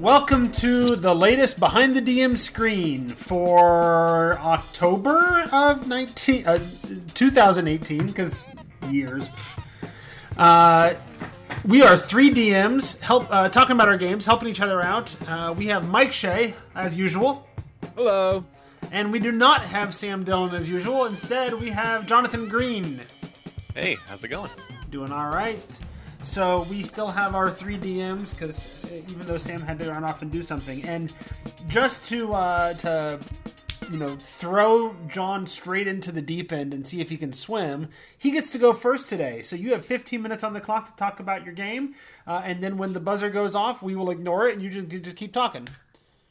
Welcome to the latest behind the DM screen for October of 19, uh, 2018, because years. Uh, we are three DMs help uh, talking about our games, helping each other out. Uh, we have Mike Shea as usual, Hello. and we do not have Sam Dillon as usual. Instead, we have Jonathan Green Hey, how's it going? doing all right. So we still have our three DMs because even though Sam had to run off and do something, and just to uh, to you know throw John straight into the deep end and see if he can swim, he gets to go first today. So you have 15 minutes on the clock to talk about your game, uh, and then when the buzzer goes off, we will ignore it and you just you just keep talking.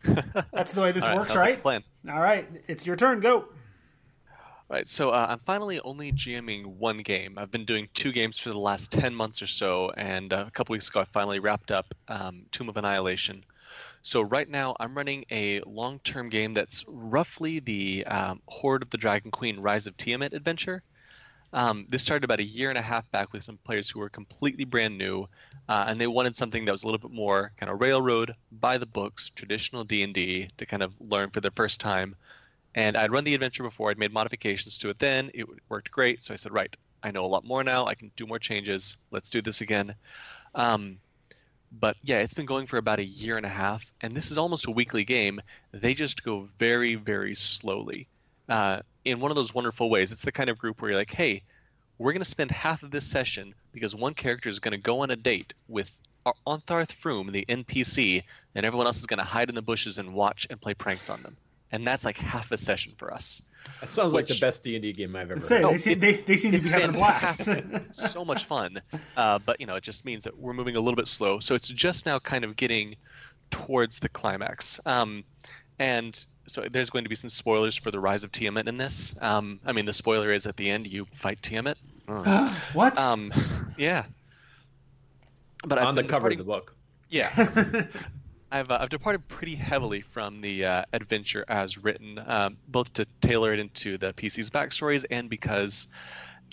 That's the way this right, works, sounds like right? plan. All right, it's your turn. Go. All right, so uh, I'm finally only GMing one game. I've been doing two games for the last 10 months or so, and uh, a couple weeks ago I finally wrapped up um, Tomb of Annihilation. So right now I'm running a long-term game that's roughly the um, Horde of the Dragon Queen Rise of Tiamat adventure. Um, this started about a year and a half back with some players who were completely brand new, uh, and they wanted something that was a little bit more kind of railroad, by the books, traditional D&D to kind of learn for the first time. And I'd run the adventure before. I'd made modifications to it then. It worked great. So I said, right, I know a lot more now. I can do more changes. Let's do this again. Um, but yeah, it's been going for about a year and a half, and this is almost a weekly game. They just go very, very slowly. Uh, in one of those wonderful ways, it's the kind of group where you're like, hey, we're going to spend half of this session because one character is going to go on a date with Ar- Ontharr Frume, the NPC, and everyone else is going to hide in the bushes and watch and play pranks on them. And that's like half a session for us. That sounds like the best D and D game I've ever. Say, Heard. No, they, seem, it- they, they seem to be it's having a blast. fantastic. so much fun. Uh, but you know, it just means that we're moving a little bit slow. So it's just now kind of getting towards the climax. Um, and so there's going to be some spoilers for the rise of Tiamat in this. Um, I mean, the spoiler is at the end you fight Tiamat. Oh. what? um, yeah. But I've on the been cover of the book. yeah. I've, uh, I've departed pretty heavily from the uh, adventure as written, um, both to tailor it into the PC's backstories and because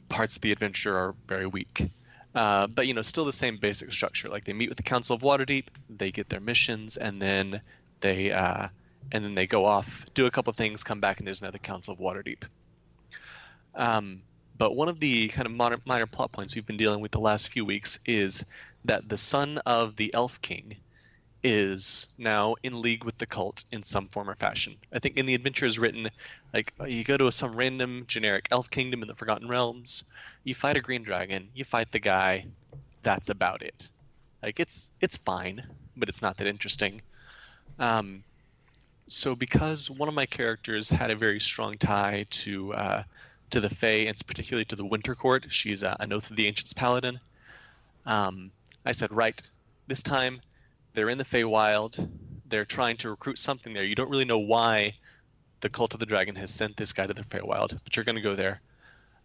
parts of the adventure are very weak. Uh, but you know, still the same basic structure. Like they meet with the Council of Waterdeep, they get their missions, and then they uh, and then they go off, do a couple things, come back, and there's another Council of Waterdeep. Um, but one of the kind of minor, minor plot points we've been dealing with the last few weeks is that the son of the Elf King is now in league with the cult in some form or fashion. I think in the adventure is written like you go to some random generic elf kingdom in the Forgotten Realms, you fight a green dragon, you fight the guy, that's about it. Like it's it's fine, but it's not that interesting. Um, so because one of my characters had a very strong tie to uh, to the Fae, and particularly to the Winter Court, she's uh, an Oath of the Ancients paladin. Um, I said, right, this time they're in the Feywild. They're trying to recruit something there. You don't really know why the Cult of the Dragon has sent this guy to the Feywild, but you're going to go there.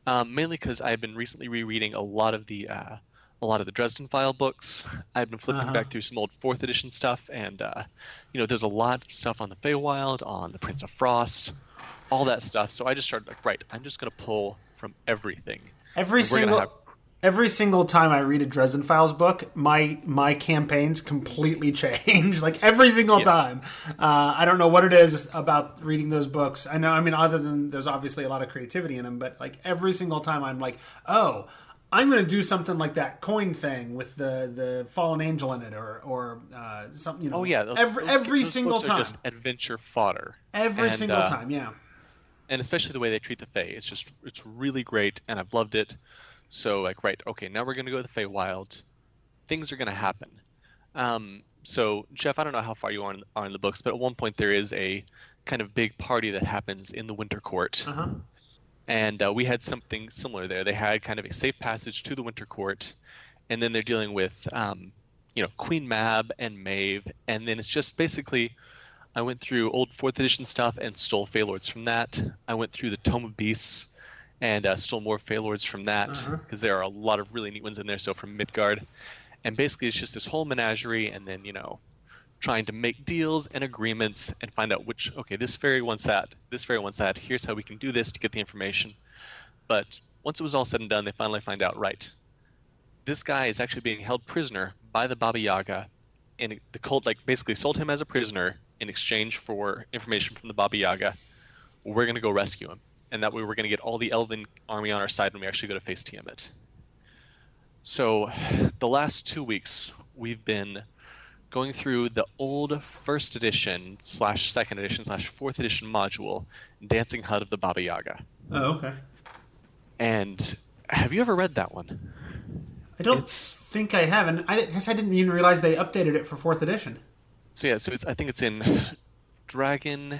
Um, mainly because I've been recently rereading a lot of the uh, a lot of the Dresden File books. I've been flipping Uh-huh. back through some old Fourth Edition stuff, and uh, you know, there's a lot of stuff on the Feywild, on the Prince of Frost, all that stuff. So I just started like, right, I'm just going to pull from everything. Every gonna single every single time I read a Dresden Files book, my my campaigns completely change. like every single Yeah. time. Uh, I don't know what it is about reading those books. I know. I mean, other than there's obviously a lot of creativity in them, but like every single time, I'm like, oh. I'm going to do something like that coin thing with the, the fallen angel in it, or or uh, something. You know, Oh yeah, those- every those- every those single time, just adventure fodder. every And, single uh, time. Yeah. and especially the way they treat the Fae. It's just it's really great, and I've loved it. So like, right, okay, now we're gonna go to the Feywild. Things are gonna happen. Um, so Jeff, I don't know how far you are in, are in the books, but at one point there is a kind of big party that happens in the Winter Court, Uh huh. and uh, we had something similar there. They had kind of a safe passage to the Winter Court, and then they're dealing with, um, you know, Queen Mab and Maeve, and then it's just basically. I went through old fourth edition stuff and stole Feylords from that. I went through the Tome of Beasts and uh, stole more Feylords from that because Uh-huh. there are a lot of really neat ones in there. So from Midgard, and basically it's just this whole menagerie, and then you know, trying to make deals and agreements and find out which okay this fairy wants that this fairy wants that here's how we can do this to get the information but once it was all said and done they finally find out right this guy is actually being held prisoner by the baba yaga and the cult like basically sold him as a prisoner in exchange for information from the baba yaga we're going to go rescue him and that way we're going to get all the elven army on our side when we actually go to face tiamat so the last two weeks we've been going through the old first edition slash second edition slash fourth edition module, Dancing Hut of the Baba Yaga. Oh, okay. And have you ever read that one? I don't It's- think I have, and I guess I didn't even realize they updated it for fourth edition. So yeah, so it's I think it's in Dragon.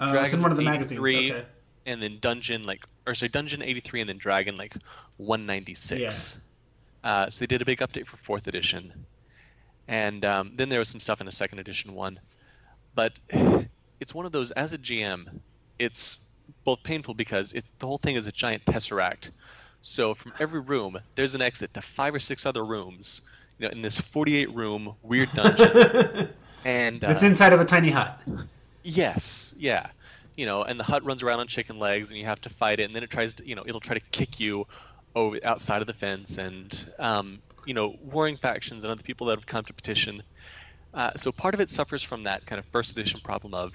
Uh, it's in one of the magazines. 83, Okay. And then Dungeon like or sorry Dungeon 83 and then Dragon like 196. Uh, so they did a big update for fourth edition, and um, then there was some stuff in a second edition one, but it's one of those as a GM, it's both painful because it's the whole thing is a giant tesseract. So from every room, there's an exit to five or six other rooms. You know, in this 48 room weird dungeon, and uh, It's inside of a tiny hut. Yes, yeah. You know, and the hut runs around on chicken legs, and you have to fight it, and then it tries to, you know, it'll try to kick you over outside of the fence, and um, you know, warring factions and other people that have come to petition. Uh, so part of it suffers from that kind of first edition problem of,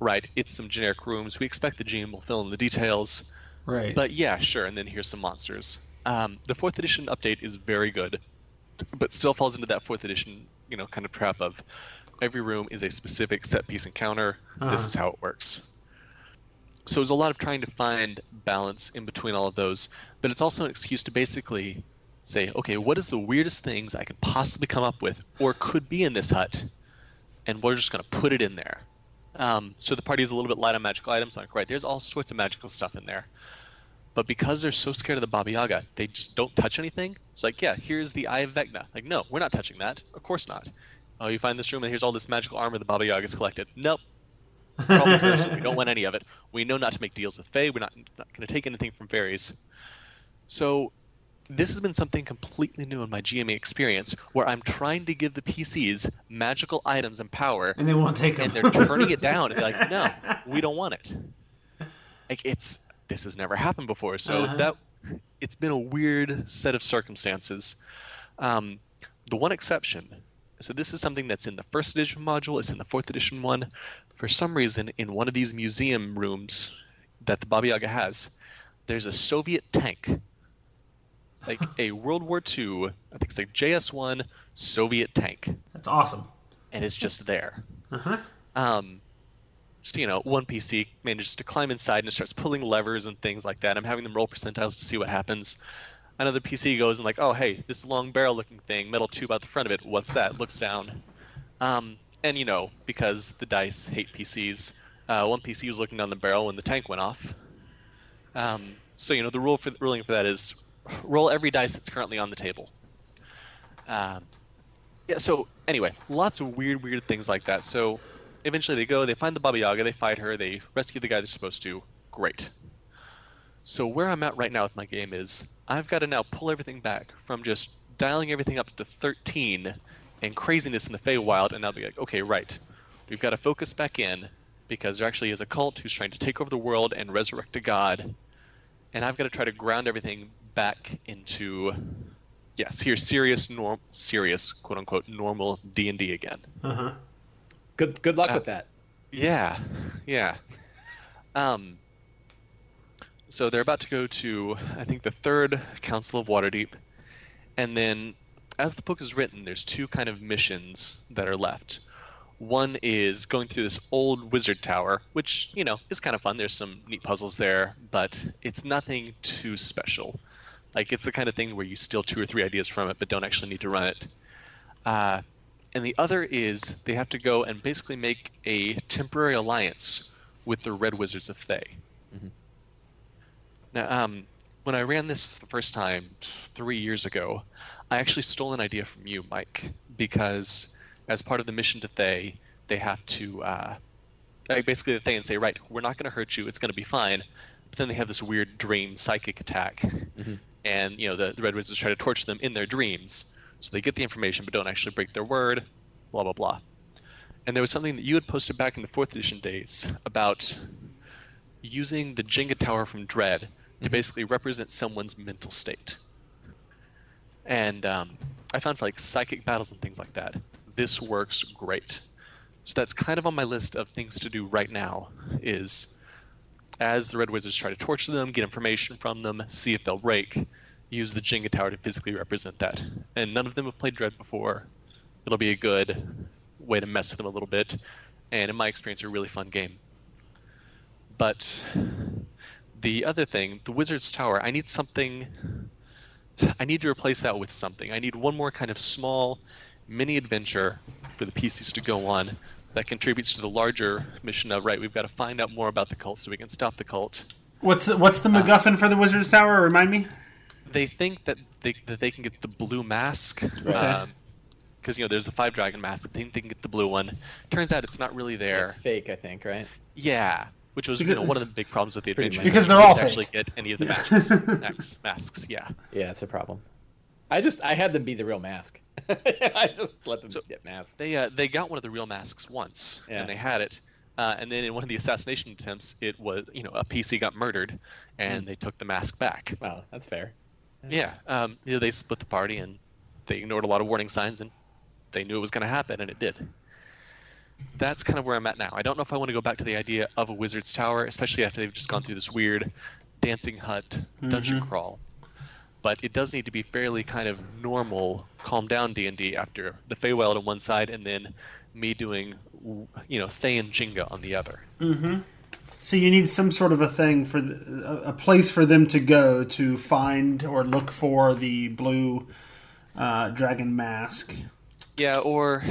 right, it's some generic rooms. We expect the GM will fill in the details, Right. but yeah, sure. And then here's some monsters. Um, the fourth edition update is very good, but still falls into that fourth edition, you know, kind of trap of every room is a specific set piece encounter. This Uh-huh. is how it works. So there's a lot of trying to find balance in between all of those, but it's also an excuse to basically say, okay, what is the weirdest things I could possibly come up with or could be in this hut, and we're just going to put it in there. Um, so the party is a little bit light on magical items. Like, right, there's all sorts of magical stuff in there. But because they're so scared of the Baba Yaga, they just don't touch anything. It's like, yeah, here's the Eye of Vecna. Like, no, we're not touching that. Of course not. Oh, you find this room and here's all this magical armor the Baba Yaga's collected. Nope. It's probably cursed. We don't want any of it. We know not to make deals with Fae. We're not, not going to take anything from fairies. So this has been something completely new in my GMA experience, where I'm trying to give the PCs magical items and power, and they won't take them. and they're turning it down and they're like, no, we don't want it. Like it's this has never happened before, so Uh-huh. that it's been a weird set of circumstances. Um, the one exception, so this is something that's in the first edition module, it's in the fourth edition one. For some reason, in one of these museum rooms that the Baba Yaga has, there's a Soviet tank, like a World War II, I think it's like JS1 Soviet tank, That's awesome. and it's just there Uh huh. um, so, you know, one PC manages to climb inside and it starts pulling levers and things like that. I'm having them roll percentiles to see what happens. Another PC goes and like, oh hey, this long barrel looking thing, metal tube out the front of it. What's that? Looks down. Um, and you know, because the dice hate PCs, uh, one PC was looking down the barrel when the tank went off. Um, so you know, the rule for ruling for that is roll every dice that's currently on the table. Um, yeah. So anyway, lots of weird, weird things like that. So eventually they go, they find the Baba Yaga, they fight her, they rescue the guy they're supposed to. Great. So where I'm at right now with my game is I've got to now pull everything back from just dialing everything up to 13 and craziness in the Feywild, and I'll be like, okay, right. We've got to focus back in because there actually is a cult who's trying to take over the world and resurrect a god, and I've got to try to ground everything back into yes, here's serious, norm, serious, quote unquote, normal D and D again. Uh huh. Good good luck Uh, with that. Yeah, yeah. Um, so they're about to go to, I think, the third Council of Waterdeep, and then, as the book is written, there's two kind of missions that are left. One is going through this old wizard tower, which you know is kind of fun. There's some neat puzzles there, but it's nothing too special. Like it's the kind of thing where you steal two or three ideas from it, but don't actually need to run it. Uh, and the other is they have to go and basically make a temporary alliance with the Red Wizards of Thay. Now, um, when I ran this the first time three years ago, I actually stole an idea from you, Mike, because as part of the mission to Thay, they have to uh, basically the Thay and say, right, we're not going to hurt you, it's going to be fine. But then they have this weird dream psychic attack, Mhm. and you know the, the Red Wizards try to torture them in their dreams. So they get the information but don't actually break their word, blah blah blah. and there was something that you had posted back in the fourth edition days about using the Jenga tower from Dread to basically represent someone's mental state. And um, I found for like psychic battles and things like that, this works great. So that's kind of on my list of things to do right now. Is as the Red Wizards try to torture them, get information from them, see if they'll rake, use the Jenga tower to physically represent that. And none of them have played Dread before. It'll be a good way to mess with them a little bit, and in my experience, a really fun game. But the other thing, the Wizard's Tower, I need something. I need to replace that with something. I need one more kind of small mini adventure for the PCs to go on that contributes to the larger mission of right. We've got to find out more about the cult so we can stop the cult. What's the, what's the MacGuffin for the Wizard's Tower? Remind me. They think that they that they can get the blue mask. Okay. Um, because you know there's the five dragon mask. They think they can get the blue one. Turns out it's not really there. It's fake, I think, right? Yeah, which was you know one of the big problems with the pretty adventure. Because is they're you all can't actually fake. get any of the Yeah. matches masks, masks. Yeah. Yeah, it's a problem. I just I had them be the real mask. I just let them So- get masks They uh, they got one of the real masks once, Yeah. and they had it. Uh, and then in one of the assassination attempts, it was you know a PC got murdered, and Hmm. they took the mask back. Wow, that's fair. Yeah, um, you know, they split the party and they ignored a lot of warning signs and they knew it was going to happen and it did. That's kind of where I'm at now. I don't know if I want to go back to the idea of a wizard's tower, especially after they've just gone through this weird dancing hut dungeon Mhm. crawl. But it does need to be fairly kind of normal, calm down D&D after the Feywild on one side and then me doing, you know, Thay and Jenga on the other. Mm-hmm. So you need some sort of a thing for the, a, a place for them to go to find or look for the blue uh, dragon mask. Yeah, or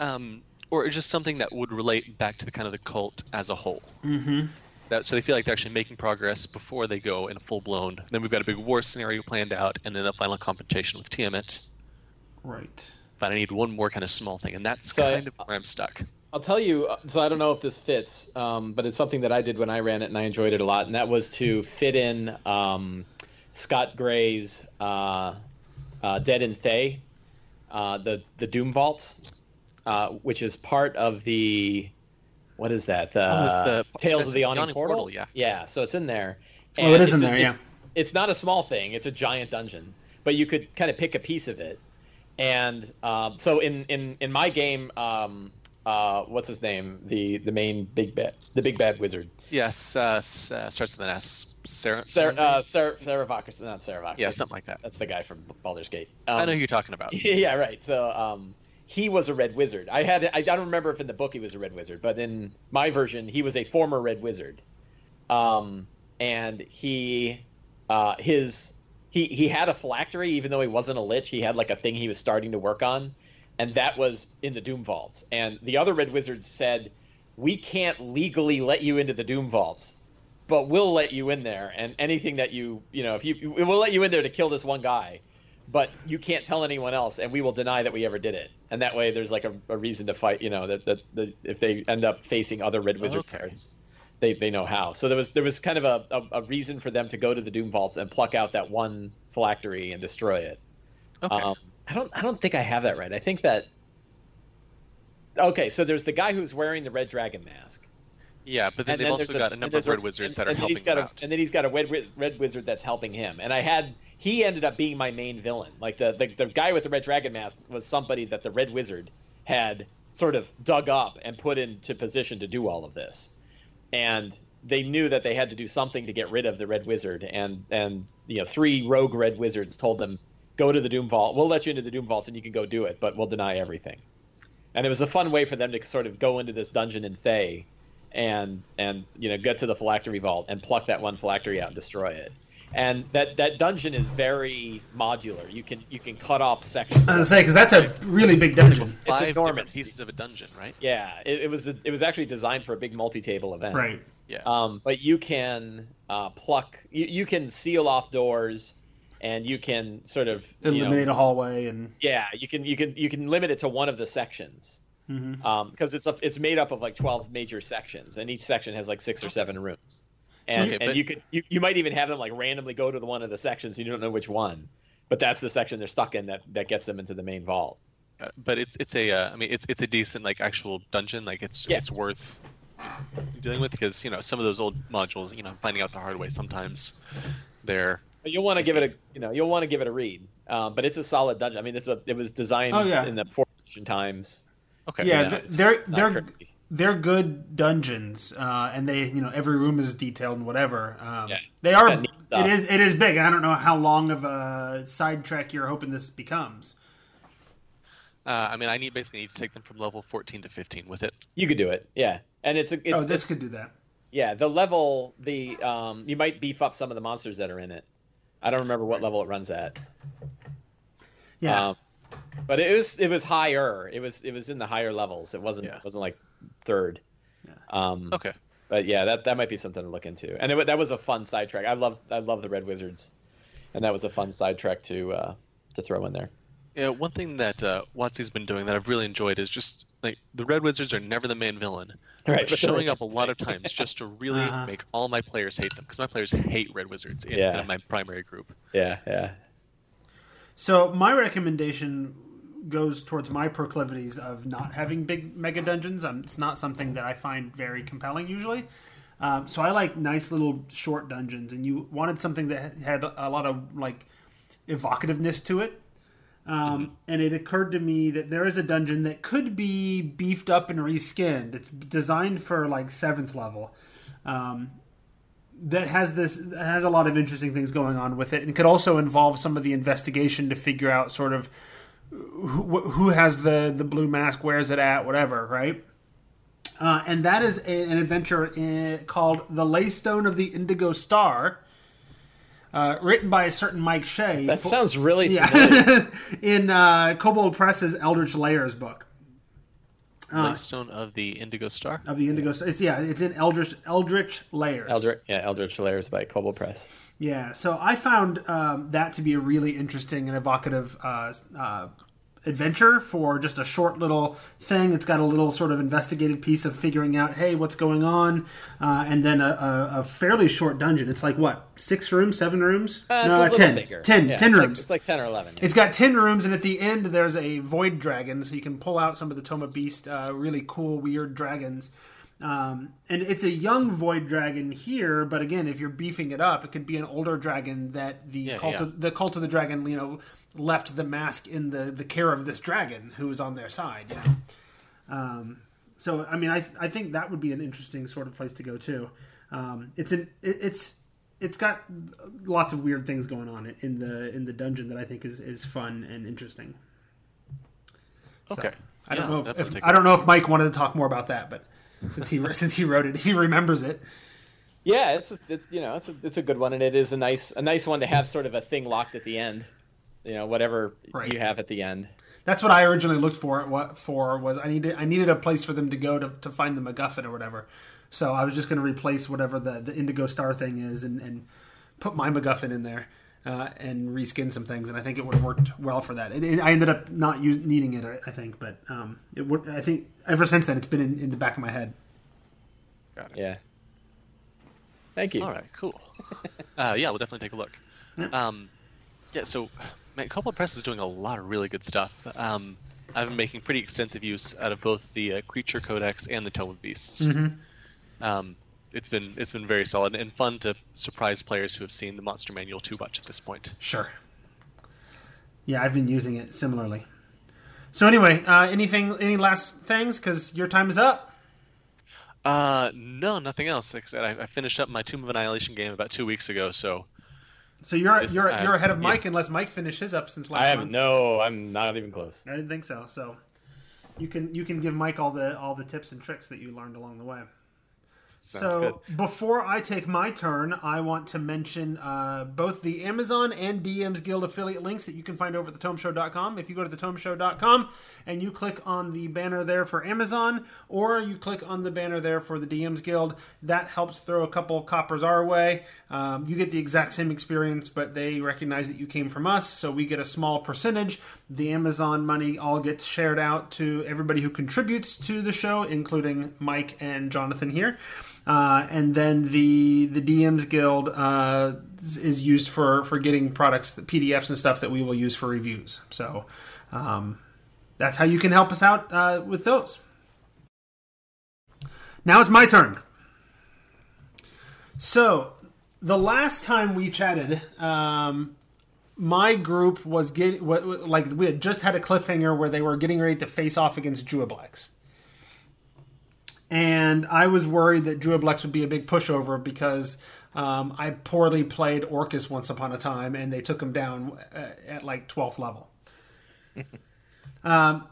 um, or just something that would relate back to the kind of the cult as a whole. Mm-hmm. That so they feel like they're actually making progress before they go in a full blown. Then we've got a big war scenario planned out, and then the final confrontation with Tiamat. Right. But I need one more kind of small thing, and that's So I- kind of where I'm stuck. I'll tell you. uh, So I don't know if this fits, um, but it's something that I did when I ran it, and I enjoyed it a lot. And that was to fit in um, Scott Gray's uh, uh, Dead in Thay, uh, the the Doom Vaults, uh, which is part of the what is that? The, Oh, the- Tales of the the Yawning, Yawning Portal? Portal, yeah. Yeah. So it's in there. Oh, it is it's in a- there. it- Yeah. it's not a small thing. It's a giant dungeon, but you could kind of pick a piece of it. And um, so in in in my game, um, uh, what's his name? The the main big bad, the big bad wizard, Yes, uh, s- uh, starts with an S. Sarah. Sarah uh, Sarah Saravakis, not Saravakis. yeah, something like that. That's the guy from Baldur's Gate. I Um, know who you're talking about. yeah, right. So um, he was a red wizard. I had I don't remember if in the book he was a red wizard, but in my version he was a former red wizard. Um, and he uh, his he he had a phylactery even though he wasn't a lich. He had like a thing he was starting to work on, and that was in the Doom Vaults. And the other red wizards said, "We can't legally let you into the Doom Vaults." But we'll let you in there, and anything that you, you know, if you, we'll let you in there to kill this one guy but you can't tell anyone else and we will deny that we ever did it and that way there's like a, a reason to fight you know that, that, that if they end up facing other red wizard Okay. cards they, they know how so there was there was kind of a, a, a reason for them to go to the doom vaults and pluck out that one phylactery and destroy it Okay. um, i don't i don't think i have that right i think that okay so there's the guy who's wearing the red dragon mask yeah, but then and they've then also got a number of red wizards and- that are helping he's got a, out. And then he's got a red, red wizard that's helping him. And I had he ended up being my main villain. Like the, the the guy with the red dragon mask was somebody that the red wizard had sort of dug up and put into position to do all of this. And they knew that they had to do something to get rid of the red wizard. And and you know three rogue red wizards told them go to the doom vault. We'll let you into the doom vaults and you can go do it, but we'll deny everything. And it was a fun way for them to sort of go into this dungeon in Thay and and you know get to the phylactery vault and pluck that one phylactery out and destroy it. And that that dungeon is very modular. You can you can cut off sections. I was gonna say because that's a really big dungeon. It's Five different enormous. pieces of a dungeon, right? Yeah, it, it was it was actually designed for a big multi-table event. Right. Yeah. Um, but you can uh, pluck. You, you can seal off doors, and you can sort of you know, Eliminate a hallway and. yeah, you can you can you can limit it to one of the sections. Mhm. um, because it's a, it's made up of like 12 major sections and each section has like six or seven rooms and, Okay, and but- you could you, you might even have them like randomly go to the one of the sections you don't know which one but that's the section they're stuck in that that gets them into the main vault uh, but it's it's a uh, I mean it's it's a decent like actual dungeon. Like it's Yeah. it's worth dealing with because you know some of those old modules, you know, finding out the hard way sometimes they're But You'll want to give it a you know you'll want to give it a read. Um, but it's a solid dungeon. I mean, it's a it was designed Oh, yeah. in the fourth edition times. okay. Yeah, you know, they're they're crazy. They're good dungeons, uh, and they you know every room is detailed and whatever. Um, Yeah. They are. Got neat stuff. It is it is big. I don't know how long of a sidetrack you're hoping this becomes. Uh, I mean, I need basically need to take them from level 14 to 15 with it. You could do it, yeah. And it's a it's, oh, this it's- could do that. yeah the level the um you might beef up some of the monsters that are in it. I don't remember what level it runs at. Yeah. Um, but it was it was higher. It was it was in the higher levels. It wasn't Yeah. wasn't like third. Yeah. Um, Okay. But yeah, that that might be something to look into. And it, that was a fun sidetrack. I love I love the Red Wizards, and that was a fun sidetrack to uh, to throw in there. Yeah, one thing that uh, WotC's been doing that I've really enjoyed is just like the Red Wizards are never the main villain, Right, but showing up a lot of times just to really Uh-huh. make all my players hate them because my players hate Red Wizards in, Yeah. in my primary group. Yeah, yeah. So my recommendation goes towards my proclivities of not having big mega dungeons. Um, it's not something that I find very compelling usually. Um, so I like nice little short dungeons, and you wanted something that had a lot of like evocativeness to it. Um, And it occurred to me that there is a dungeon that could be beefed up and reskinned. It's designed for like seventh level. Um, that has this has a lot of interesting things going on with it, and could also involve some of the investigation to figure out sort of who, who has the the blue mask, where's it at, whatever, right? Uh, and that is a, an adventure in, called "The Laystone of the Indigo Star," uh, written by a certain Mike Shea. That for- sounds really familiar. yeah, in uh, Kobold Press's Eldritch Lairs book Uh, Lightstone of the Indigo Star. of the Indigo. Star. It's yeah, it's in Eldritch Eldritch Lairs. Eldritch, yeah, Eldritch Lairs by Kobold Press. Yeah, so I found um, that to be a really interesting and evocative uh, uh, adventure for just a short little thing. It's got a little sort of investigative piece of figuring out, hey, what's going on, uh, and then a, a, a fairly short dungeon. It's like what, six rooms, seven rooms? Uh, it's no, little 10. bigger. 10, Yeah, 10 it's like- rooms. it's like ten or eleven. It's got 10 rooms, and at the end, there's a void dragon, so you can pull out some of the Tome of Beast, uh, really cool, weird dragons. Um, and it's a young void dragon here, but again, if you're beefing it up, it could be an older dragon that the Yeah, cult yeah. of the cult of the dragon, you know, left the mask in the the care of this dragon who is on their side. You know, um, so I mean, I I think that would be an interesting sort of place to go too. Um, it's an it, it's it's got lots of weird things going on in the in the dungeon that I think is is fun and interesting. So, Okay. I don't Yeah, know if, if I don't know if Mike wanted to talk more about that, but since he since he wrote it, he remembers it. Yeah, it's a, it's you know it's a it's a good one, and it is a nice a nice one to have sort of a thing locked at the end. You know, whatever Right. you have at the end. That's what I originally looked for. What for was I needed I needed a place for them to go to, to find the MacGuffin or whatever. So I was just going to replace whatever the, the Indigo Star thing is and, and put my MacGuffin in there uh, and reskin some things, and I think it would have worked well for that. It, it- I ended up not use, needing it, I- I think, but um, it would. I think ever since then it's been in, in the back of my head. Got it. Yeah. Thank you. All right, cool. uh, yeah, we'll definitely take a look. Yeah. Um, yeah, so man, Kobold Press is doing a lot of really good stuff. Um, I've been making pretty extensive use out of both the uh, Creature Codex and the Tome of Beasts. Um, it's been it's been very solid and fun to surprise players who have seen the Monster Manual too much at this point. Sure. Yeah, I've been using it similarly. So anyway, uh, anything, any last things? Because your time is up. Uh, no, nothing else. Like I said, I, I finished up my Tomb of Annihilation game about two weeks ago, so So you're This- you're uh, you're ahead of yeah. Mike unless Mike finished his up since last I haven't. month. No, I'm not even close. I didn't think so. So you can you can give Mike all the all the tips and tricks that you learned along the way. Sounds so good. before I take my turn, I want to mention uh, both the Amazon and DM's Guild affiliate links that you can find over at thetomeshow.com. If you go to thetomeshow.com and you click on the banner there for Amazon, or you click on the banner there for the DM's Guild, that helps throw a couple coppers our way. Um, you get the exact same experience, but they recognize that you came from us, so we get a small percentage. The Amazon money all gets shared out to everybody who contributes to the show, including Mike and Jonathan here. Uh, and then the the DMs Guild uh, is used for for getting products, PDFs and stuff that we will use for reviews. So, um, that's how you can help us out uh, with those. Now it's my turn. So, the last time we chatted, um, my group was getting like we had just had a cliffhanger where they were getting ready to face off against Juiblex. And I was worried that Juiblex would be a big pushover because um, I poorly played Orcus once upon a time, and they took him down uh, at like 12th level. um,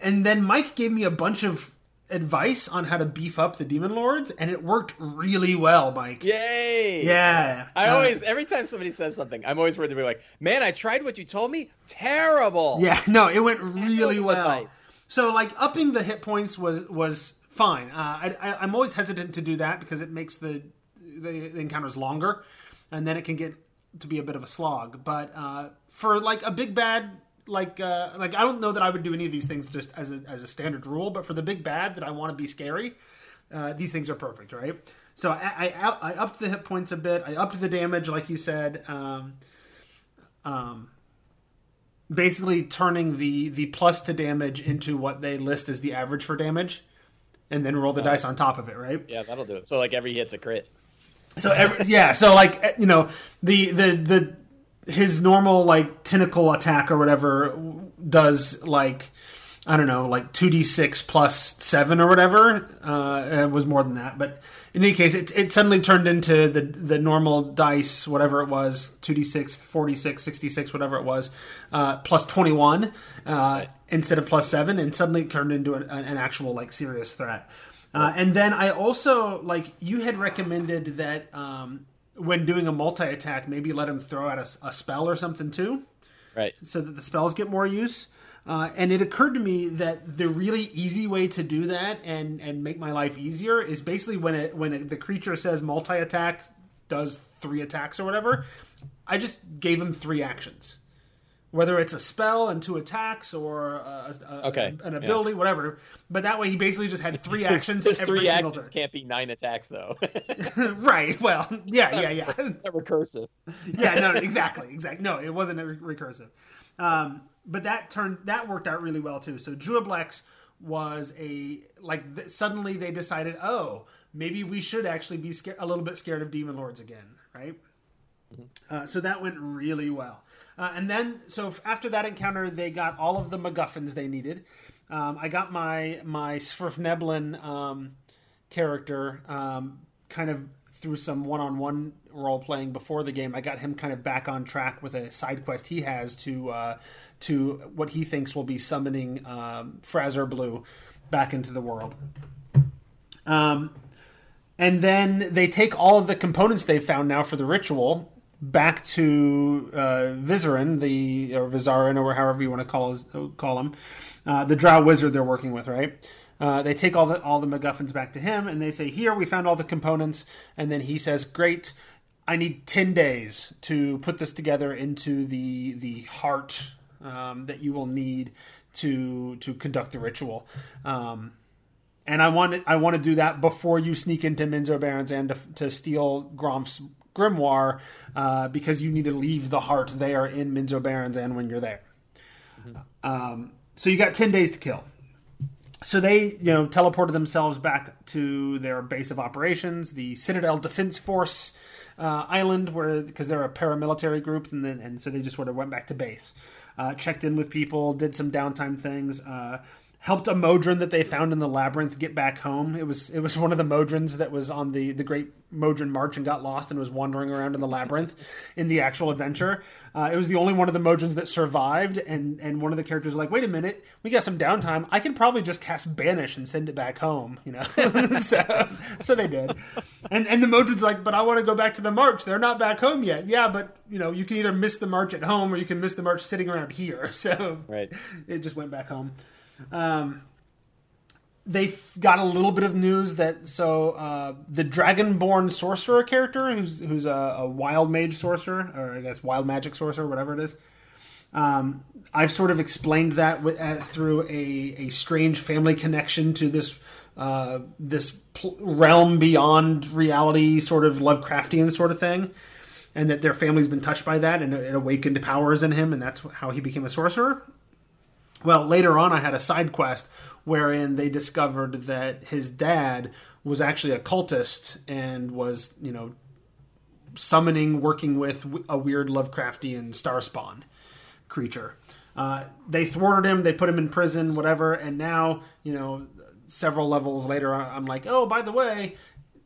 and then Mike gave me a bunch of advice on how to beef up the demon lords, and it worked really well, Mike. Yay! Yeah. I Uh, always, every time somebody says something, I'm always worried to be like, "Man, I tried what you told me. Terrible." Yeah, no, it went really well. advice. So like upping the hit points was was fine. Uh, I, I, I'm always hesitant to do that because it makes the the, the encounters longer, and then it can get to be a bit of a slog. But uh, for like a big bad, like uh, like I don't know that I would do any of these things just as a, as a standard rule. But for the big bad that I want to be scary, uh, these things are perfect, right? So I, I I upped the hit points a bit. I upped the damage, like you said. Um, um, basically turning the the plus to damage into what they list as the average for damage, and then roll the dice on top of it, right? Yeah, that'll do it. So like every hit's a crit. So every, yeah, so like you know the the the his normal like tentacle attack or whatever does like I don't know like two d six plus seven or whatever. Uh, it was more than that, but in any case, it, it suddenly turned into the the normal dice whatever it was 2d6 46 66 whatever it was uh, plus 21 uh, instead of plus 7 and suddenly it turned into an, an actual like serious threat uh, and then I also like you had recommended that um, when doing a multi attack, maybe let him throw out a, a spell or something too, Right. so that the spells get more use. Uh, and it occurred to me that the really easy way to do that and and make my life easier is basically when it when it, the creature says multi attack does three attacks or whatever, I just gave him three actions. Whether it's a spell and two attacks or a, a- Okay, an yeah. ability, whatever. But that way, he basically just had three actions His every three single actions turn. can't be nine attacks though. right. Well, yeah, yeah, yeah. Recursive. yeah, no, exactly, exactly. No, it wasn't a re- recursive. Um, but that turned that worked out really well too. So Juiblex was a like th- suddenly they decided, oh, maybe we should actually be sca- a little bit scared of demon lords again, right? Uh, so that went really well. Uh, and then, so after that encounter, they got all of the MacGuffins they needed. Um, I got my my Svirfneblin um, character um, kind of through some one-on-one role playing before the game. I got him kind of back on track with a side quest he has to uh, to what he thinks will be summoning um, Fraz-Urb'luu back into the world. Um, and then they take all of the components they've found now for the ritual back to uh, Vizeran, the or Vizeran, or however you want to call call him, uh, the Drow wizard they're working with, right? Uh, they take all the all the MacGuffins back to him, and they say, "Here, we found all the components." And then he says, "Great, I need ten days to put this together into the the heart um, that you will need to to conduct the ritual." Um, and I want I want to do that before you sneak into Menzoberranzan to, to steal Gromph's grimoire, uh, because you need to leave the heart there in Menzo and when you're there. Um, so you got ten days to kill. So they, you know, teleported themselves back to their base of operations, the Citadel Defense Force uh, island, where because they're a paramilitary group, and then and so they just sort of went back to base, uh, checked in with people, did some downtime things. Helped a Modron that they found in the labyrinth get back home. It was it was one of the Modrons that was on the the Great Modron March and got lost and was wandering around in the labyrinth in the actual adventure. Uh, it was the only one of the Modrons that survived, and and one of the characters was like, "Wait a minute, we got some downtime. I can probably just cast Banish and send it back home." You know, so so they did, and and the Modron's like, "But I want to go back to the March. They're not back home yet." Yeah, but you know, you can either miss the March at home or you can miss the March sitting around here. So Right. it just went back home. Um, they got a little bit of news that so uh, the Dragonborn sorcerer character, who's who's a, a wild mage sorcerer, or I guess wild magic sorcerer, whatever it is. Um, I've sort of explained that with, uh, through a, a strange family connection to this uh, this pl- realm beyond reality, sort of Lovecraftian sort of thing, and that their family's been touched by that, and it awakened powers in him, and that's how he became a sorcerer. Well, later on, I had a side quest wherein they discovered that his dad was actually a cultist and was, you know, summoning, working with a weird Lovecraftian star spawn creature. Uh, they thwarted him, they put him in prison, whatever, and now, you know, several levels later, I'm like, oh, by the way,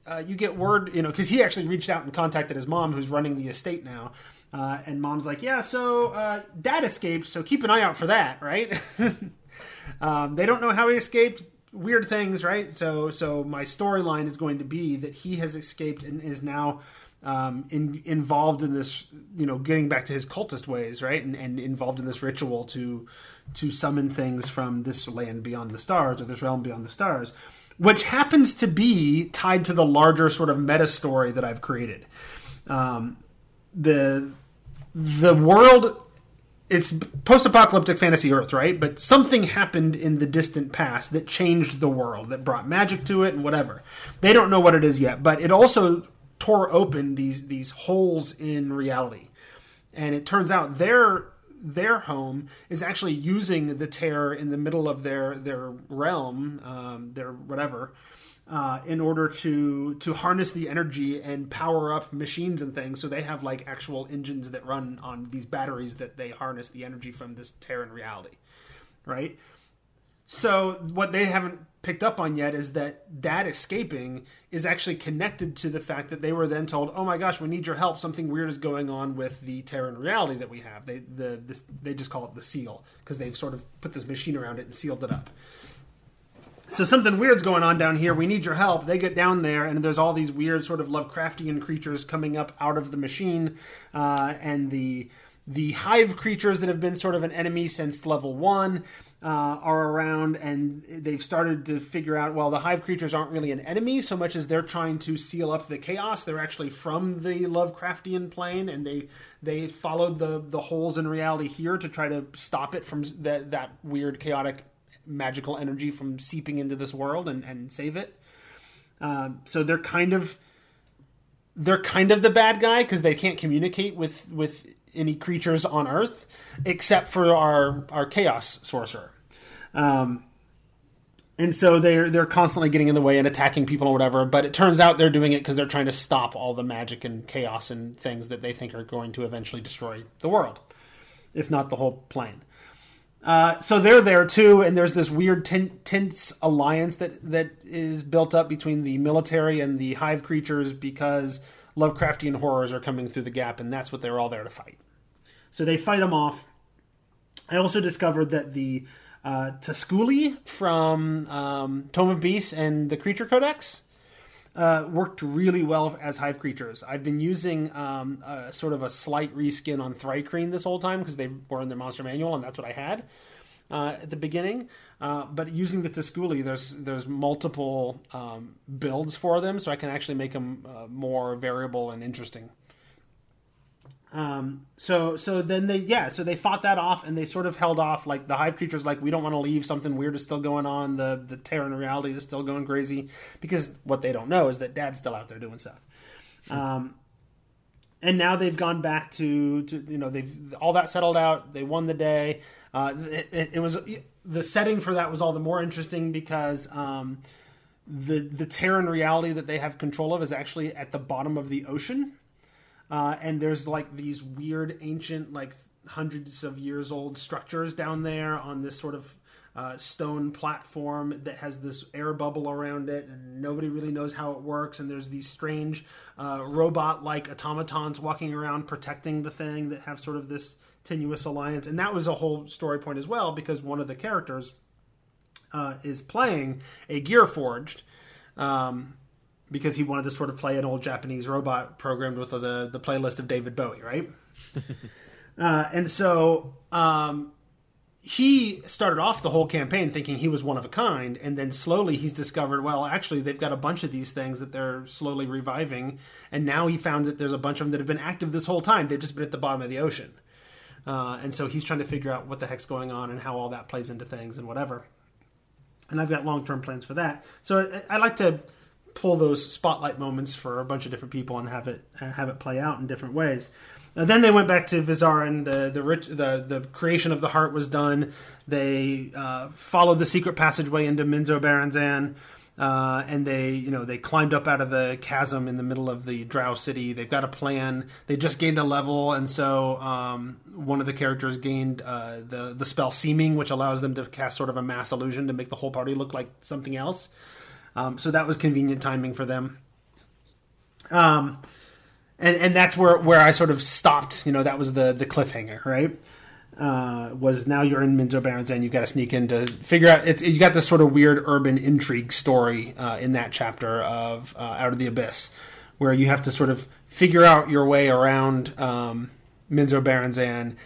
uh, you get word, you know, because he actually reached out and contacted his mom, who's running the estate now. Uh, and mom's like, yeah, so uh, dad escaped, so keep an eye out for that, right? um, they don't know how he escaped. Weird things, right? So, so my storyline is going to be that he has escaped and is now um, in, involved in this, you know, getting back to his cultist ways, right? And, and involved in this ritual to to summon things from this land beyond the stars or this realm beyond the stars, which happens to be tied to the larger sort of meta story that I've created. Um, the the world it's post-apocalyptic fantasy earth right? But something happened in the distant past that changed the world that brought magic to it and whatever. They don't know what it is yet but it also tore open these these holes in reality. And it turns out their their home is actually using the tear in the middle of their their realm um, their whatever uh, in order to to harness the energy and power up machines and things. So they have like actual engines that run on these batteries that they harness the energy from this Terran reality, right? So what they haven't picked up on yet is that that escaping is actually connected to the fact that they were then told, "Oh my gosh, we need your help. Something weird is going on with the Terran reality that we have." They the this, they just call it the seal because they've sort of put this machine around it and sealed it up so something weird's going on down here. We need your help. They get down there, and there's all these weird sort of Lovecraftian creatures coming up out of the machine, uh, and the the hive creatures that have been sort of an enemy since level one uh, are around, and they've started to figure out. Well, the hive creatures aren't really an enemy so much as they're trying to seal up the chaos. They're actually from the Lovecraftian plane, and they they followed the the holes in reality here to try to stop it from that that weird chaotic magical energy from seeping into this world and, and save it. Um, so they're kind of they're kind of the bad guy because they can't communicate with with any creatures on Earth except for our our chaos sorcerer. Um, and so they're they're constantly getting in the way and attacking people or whatever. But it turns out they're doing it because they're trying to stop all the magic and chaos and things that they think are going to eventually destroy the world, if not the whole plane. Uh, so they're there too, and there's this weird tense alliance that that is built up between the military and the hive creatures because Lovecraftian horrors are coming through the gap, and that's what they're all there to fight. So they fight them off. I also discovered that the uh, Tosculi from um, Tome of Beasts and the Creature Codex uh, worked really well as hive creatures. I've been using um, a, sort of a slight reskin on Thri-kreen this whole time because they were in the monster manual and that's what I had uh, at the beginning. Uh, but using the Tosculi, there's there's multiple um, builds for them, so I can actually make them uh, more variable and interesting. Um, so so then they yeah so they fought that off and they sort of held off like the hive creatures like we don't want to leave something weird is still going on the the Terran reality is still going crazy because what they don't know is that dad's still out there doing stuff. Um, and now they've gone back to, to you know they've all that settled out they won the day uh, it, it, it was the setting for that was all the more interesting because um, the the Terran reality that they have control of is actually at the bottom of the ocean uh, and there's like these weird ancient like hundreds of years old structures down there on this sort of uh, stone platform that has this air bubble around it, and nobody really knows how it works. And there's these strange uh, robot like automatons walking around protecting the thing that have sort of this tenuous alliance. And that was a whole story point as well, because one of the characters uh, is playing a Gear Forged. Um, because he wanted to sort of play an old Japanese robot programmed with the the playlist of David Bowie, right? uh, and so um, he started off the whole campaign thinking he was one of a kind, and then slowly he's discovered, well, actually, they've got a bunch of these things that they're slowly reviving, and now he found that there's a bunch of them that have been active this whole time. They've just been at the bottom of the ocean. Uh, and so he's trying to figure out what the heck's going on and how all that plays into things and whatever. And I've got long term plans for that. So I, I like to pull those spotlight moments for a bunch of different people and have it have it play out in different ways. Uh, then they went back to Vizeran. The the rich the the creation of the heart was done. They uh, followed the secret passageway into Menzoberranzan. Uh, and they, you know, they climbed up out of the chasm in the middle of the Drow city. They've got a plan. They just gained a level, and so um, one of the characters gained uh, the the spell Seeming, which allows them to cast sort of a mass illusion to make the whole party look like something else. Um, so that was convenient timing for them. Um, and and that's where where I sort of stopped. You know, that was the the cliffhanger, right? Uh, was now you're in Menzoberranzan and you've got to sneak in to figure out. It's, you got this sort of weird urban intrigue story uh, in that chapter of uh, Out of the Abyss, where you have to sort of figure out your way around um, Menzoberranzan,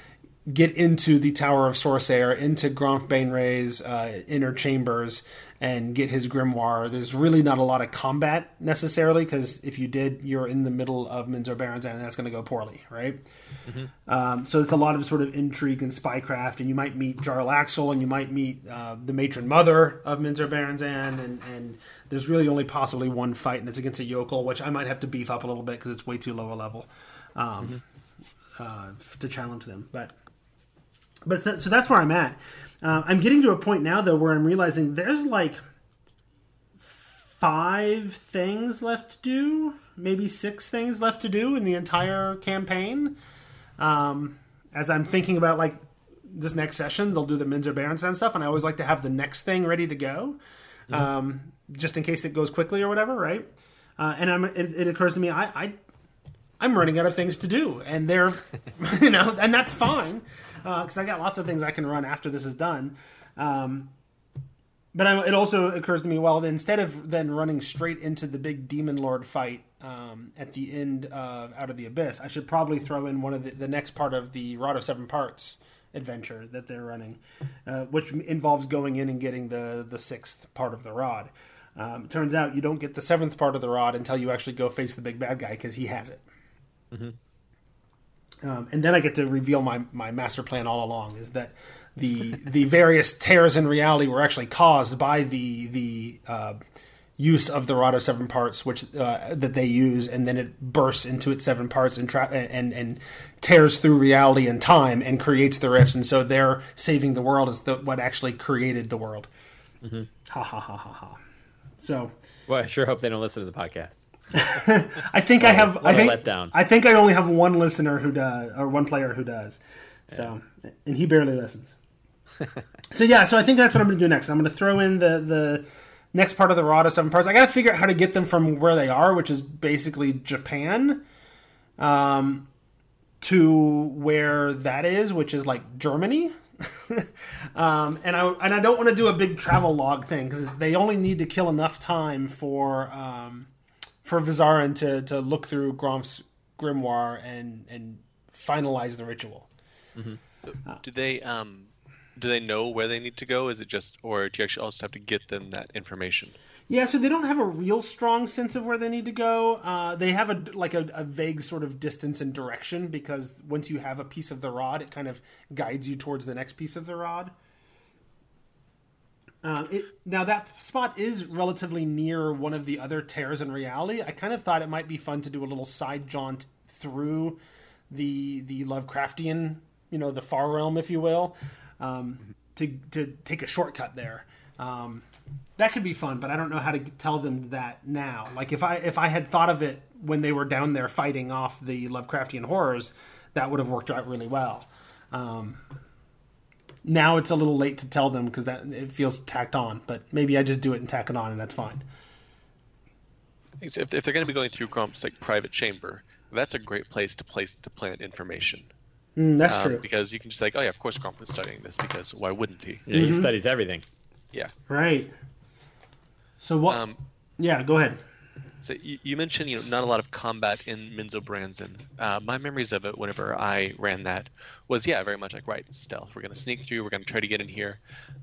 get into the Tower of Sorcerer, into Gromph Baenre's uh, inner chambers, and get his grimoire. There's really not a lot of combat necessarily because if you did, you're in the middle of Menzoberranzan, and that's going to go poorly, right? Mm-hmm. Um, so it's a lot of sort of intrigue and spycraft, and you might meet Jarlaxle and you might meet uh, the matron mother of Menzoberranzan, and and there's really only possibly one fight, and it's against a yochlol, which I might have to beef up a little bit because it's way too low a level um, mm-hmm. uh, to challenge them, but. But so that's where I'm at. Uh, I'm getting to a point now though where I'm realizing there's like five things left to do, maybe six things left to do in the entire campaign. Um, as I'm thinking about like this next session, they'll do the Menzoberranzan stuff, and I always like to have the next thing ready to go, um, just in case it goes quickly or whatever, right? Uh, and I'm, it, it, occurs to me, I, I, I'm running out of things to do, and they're, you know, and that's fine because uh, I got lots of things I can run after this is done. Um, but I, it also occurs to me, well, instead of then running straight into the big demon lord fight um, at the end of Out of the Abyss, I should probably throw in one of the, the next part of the Rod of Seven Parts adventure that they're running, uh, which involves going in and getting the the sixth part of the rod. Um, turns out you don't get the seventh part of the rod until you actually go face the big bad guy because he has it. Mm-hmm. Um, and then I get to reveal my, my master plan all along is that the the various tears in reality were actually caused by the the uh, use of the rod of seven parts, which uh, that they use, and then it bursts into its seven parts and tra- and and tears through reality and time and creates the rifts, and so they're saving the world is the, what actually created the world. Mm-hmm. Ha ha ha ha ha. So, well, I sure hope they don't listen to the podcast. I think I have. I think, I think I only have one listener who does, or one player who does. So, yeah. and he barely listens. so yeah, so I think that's what I'm going to do next. I'm going to throw in the the next part of the Rod of Seven Parts. I got to figure out how to get them from where they are, which is basically Japan, um, to where that is, which is like Germany. um, and I and I don't want to do a big travel log thing because they only need to kill enough time for um, for Vizeran to to look through Gromph's grimoire and and finalize the ritual. Mm-hmm. So do they um do they know where they need to go? Is it just or do you actually also have to get them that information? Yeah, so they don't have a real strong sense of where they need to go. Uh, they have a like a, a, vague sort of distance and direction because once you have a piece of the rod, it kind of guides you towards the next piece of the rod. Um, it, now that spot is relatively near one of the other tears in reality. I kind of thought it might be fun to do a little side jaunt through the the Lovecraftian, you know, the far realm, if you will, um, to to take a shortcut there. Um, that could be fun, but I don't know how to tell them that now. Like if I if I had thought of it when they were down there fighting off the Lovecraftian horrors, that would have worked out really well. Now it's a little late to tell them because that it feels tacked on. But maybe I just do it and tack it on, and that's fine. If, if they're going to be going through Gromph's like private chamber, that's a great place to place to plant information. Mm, that's um, true. Because you can just like, oh yeah, of course Gromf is studying this because why wouldn't he? Yeah, mm-hmm. he studies everything. Yeah. Right. So what? Um, yeah, go ahead. So you, you, mentioned you know not a lot of combat in Menzoberranzan. Uh, my memories of it, whenever I ran that, was yeah, very much like right stealth. We're gonna sneak through. We're gonna try to get in here,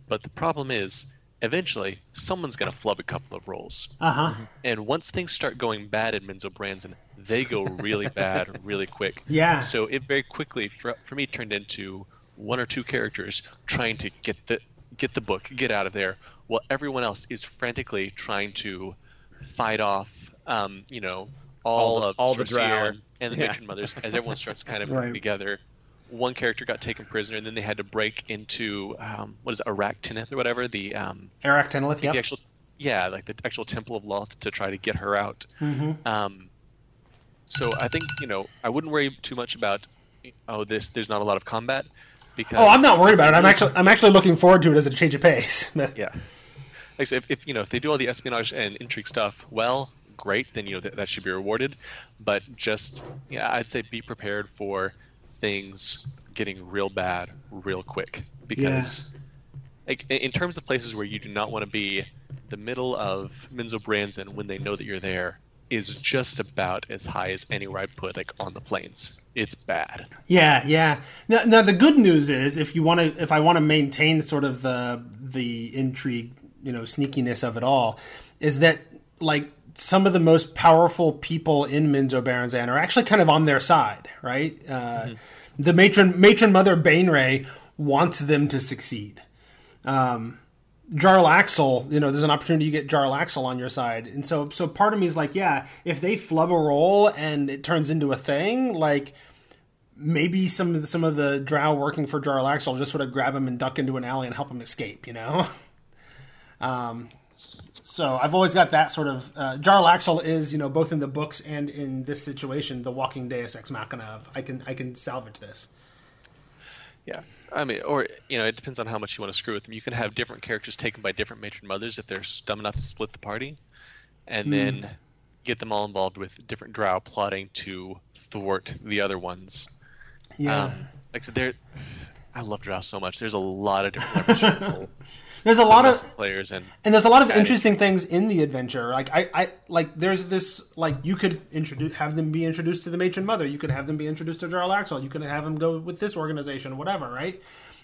but the problem is eventually someone's gonna flub a couple of rolls. Uh huh. And once things start going bad in Menzoberranzan, they go really bad really quick. Yeah. So it very quickly for, for me turned into one or two characters trying to get the get the book, get out of there, while everyone else is frantically trying to fight off um, you know, all, All the- of all the Sorcier drow. and the Yeah. matron mothers as everyone starts kind of Right. coming together. One character got taken prisoner, and then they had to break into um, what is it, Arach-Tinilith or whatever the um, Arach-Tinilith, the actual yeah like the actual Temple of Lolth to try to get her out. hmm Um, so I think you know I wouldn't worry too much about oh this there's not a lot of combat because Oh, I'm not worried about it. I'm actually I'm actually looking forward to it as a change of pace. yeah. Like so if, if you know if they do all the espionage and intrigue stuff well, great. Then you know that, that should be rewarded. But just yeah, I'd say be prepared for things getting real bad real quick because like in- terms of places where you do not want to be, the middle of Menzoberranzan when they know that you're there is just about as high as anywhere I'd put like on the planes. It's bad. Yeah, yeah. Now, now the good news is, if you want to, if I want to maintain sort of the the intrigue, you know, sneakiness of it all, is that like some of the most powerful people in Menzoberranzan are actually kind of on their side, right? Uh, The matron matron mother Baenre wants them to succeed. Um, Jarlaxle, you know, there's an opportunity to get Jarlaxle on your side, and so so part of me is like, yeah, if they flub a roll and it turns into a thing, like maybe some of the, some of the drow working for Jarlaxle will just sort of grab him and duck into an alley and help him escape, you know. um, so I've always got that sort of uh, Jarlaxle is you know both in the books and in this situation the walking Deus ex machina of I can I can salvage this. Yeah. I mean, or you know, it depends on how much you want to screw with them. You can have different characters taken by different matron mothers if they're dumb enough to split the party, and then get them all involved with different drow plotting to thwart the other ones. Yeah. Um, like I said, there. I love drow so much. There's a lot of different levers you can pull There's a lot of players, and and there's a lot of Got it. interesting things in the adventure. Like I, I like there's this like you could introduce have them be introduced to the matron mother. You could have them be introduced to Jarlaxle. You could have them go with this organization whatever right?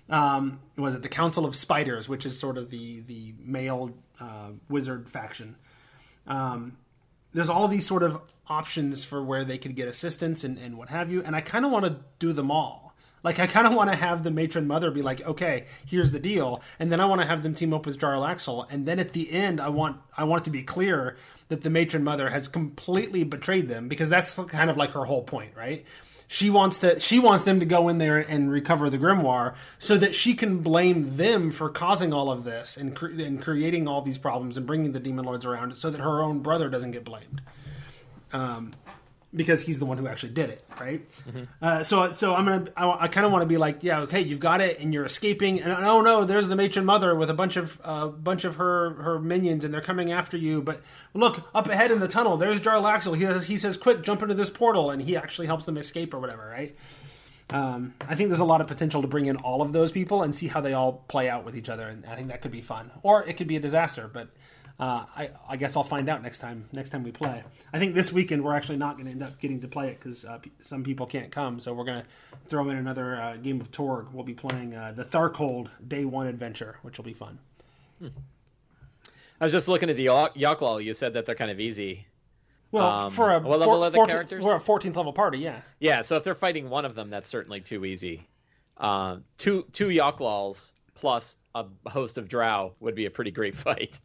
Um was it the council of spiders which is sort of the the male uh, wizard faction? Um there's all these sort of options for where they could get assistance and, and what have you and i kind of want to do them all like I kind of want to have the matron mother be like, okay, here's the deal, and then I want to have them team up with Jarlaxle, and then at the end, I want I want it to be clear that the matron mother has completely betrayed them because that's kind of like her whole point, right? She wants to she wants them to go in there and recover the grimoire so that she can blame them for causing all of this and cre- and creating all these problems and bringing the demon lords around so that her own brother doesn't get blamed um, because he's the one who actually did it, right? Uh, so, so I'm gonna, I, I kind of want to be like, yeah, okay, you've got it, and you're escaping, and oh no, there's the matron mother with a bunch of, uh, bunch of her her minions, and they're coming after you. But look up ahead in the tunnel, there's Jarlaxle. He says, he says, quick, jump into this portal, and he actually helps them escape or whatever, right? Um, I think there's a lot of potential to bring in all of those people and see how they all play out with each other, and I think that could be fun, or it could be a disaster, but. Uh, I, I guess I'll find out next time. Next time we play, I think this weekend we're actually not going to end up getting to play it because uh, p- some people can't come. So we're going to throw in another uh, game of Torg. We'll be playing uh, the Tharkold Day One Adventure, which will be fun. I was just looking at the Yochlol. You said that they're kind of easy. Well, Um, for a what level are the 14th characters? we're a 14th level party. Yeah, Yeah, so if they're fighting one of them, that's certainly too easy. Um, two two Yochlols plus a host of Drow would be a pretty great fight.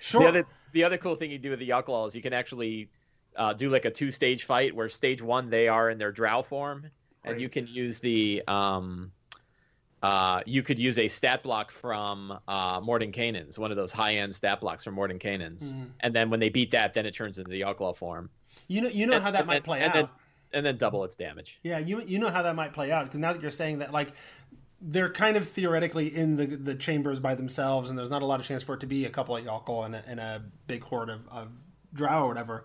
Sure. The other the other cool thing you do with the Yochlol is you can actually uh, do like a two stage fight where stage one they are in their Drow form, and you can use the um, uh, you could use a stat block from uh, Mordenkainen's, one of those high end stat blocks from Mordenkainen's, Mhm. and then when they beat that, then it turns into the Yochlol form, you know, you know how that might then- play and out. then and then double its damage. Yeah, you you know how that might play out because now that you're saying that, like, they're kind of theoretically in the the chambers by themselves, and there's not a lot of chance for it to be a couple of Yochlol and a, and a big horde of, of Drow or whatever.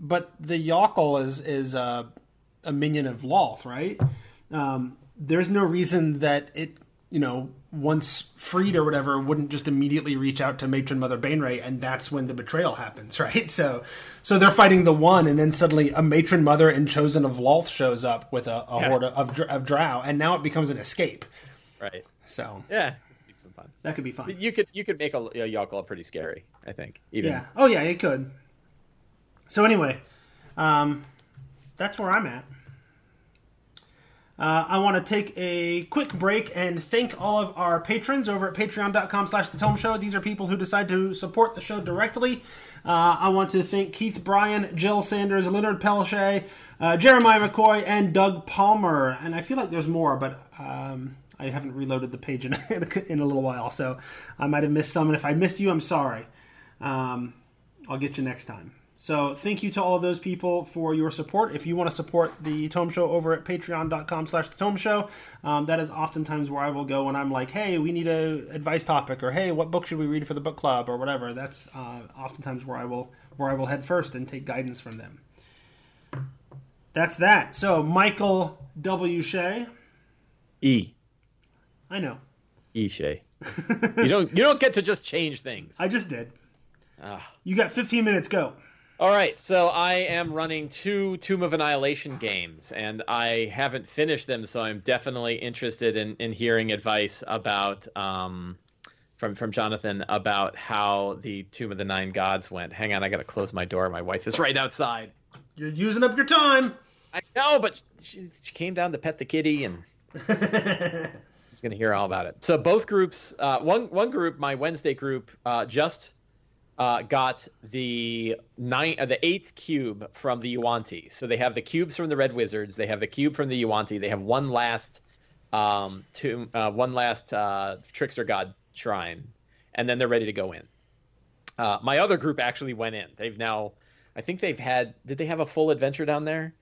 But the Yochlol is is a, a minion of Lolth, right? Um, there's no reason that it, you know, once freed or whatever, wouldn't just immediately reach out to Matron Mother Baenre, and that's when the betrayal happens, right? So, so they're fighting the one, and then suddenly a Matron Mother and Chosen of Lolth shows up with a, a Yeah. horde of, of Drow, and now it becomes an escape. Right. So Yeah. That could be fun. You could you could make a, a Yochlol pretty scary. I think. Even. Yeah. Oh yeah, it could. So anyway, um, that's where I'm at. Uh, I want to take a quick break and thank all of our patrons over at patreon.com slash the tome show. These are people who decide to support the show directly. Uh, I want to thank Keith Bryan, Jill Sanders, Leonard Pelche, uh, Jeremiah McCoy, and Doug Palmer. And I feel like there's more, but um, I haven't reloaded the page in, in a little while, so I might have missed some. And if I missed you, I'm sorry. Um, I'll get you next time. So thank you to all of those people for your support. If you want to support the Tome Show over at patreon.com slash the Tome Show, um, that is oftentimes where I will go when I'm like, hey, we need a advice topic, or hey, what book should we read for the book club, or whatever. That's uh, oftentimes where I will where I will head first and take guidance from them. That's that. So Michael W. Shea. E. I know. E Shay. you don't you don't get to just change things. I just did. Ah. You got 15 minutes. Go. All right, so I am running two Tomb of Annihilation games, and I haven't finished them, so I'm definitely interested in, in hearing advice about um, from from Jonathan about how the Tomb of the Nine Gods went. Hang on, I gotta close my door. My wife is right outside. You're using up your time. I know, but she, she came down to pet the kitty, and she's gonna hear all about it. So both groups, uh, one one group, my Wednesday group, uh, just uh, got the nine, uh, the eighth cube from the Yuan-ti. So they have the cubes from the Red Wizards. They have the cube from the Yuan-ti. They have one last, um, tomb, uh, one last uh, Trickster God shrine, and then they're ready to go in. Uh, my other group actually went in. They've now, I think they've had. Did they have a full adventure down there?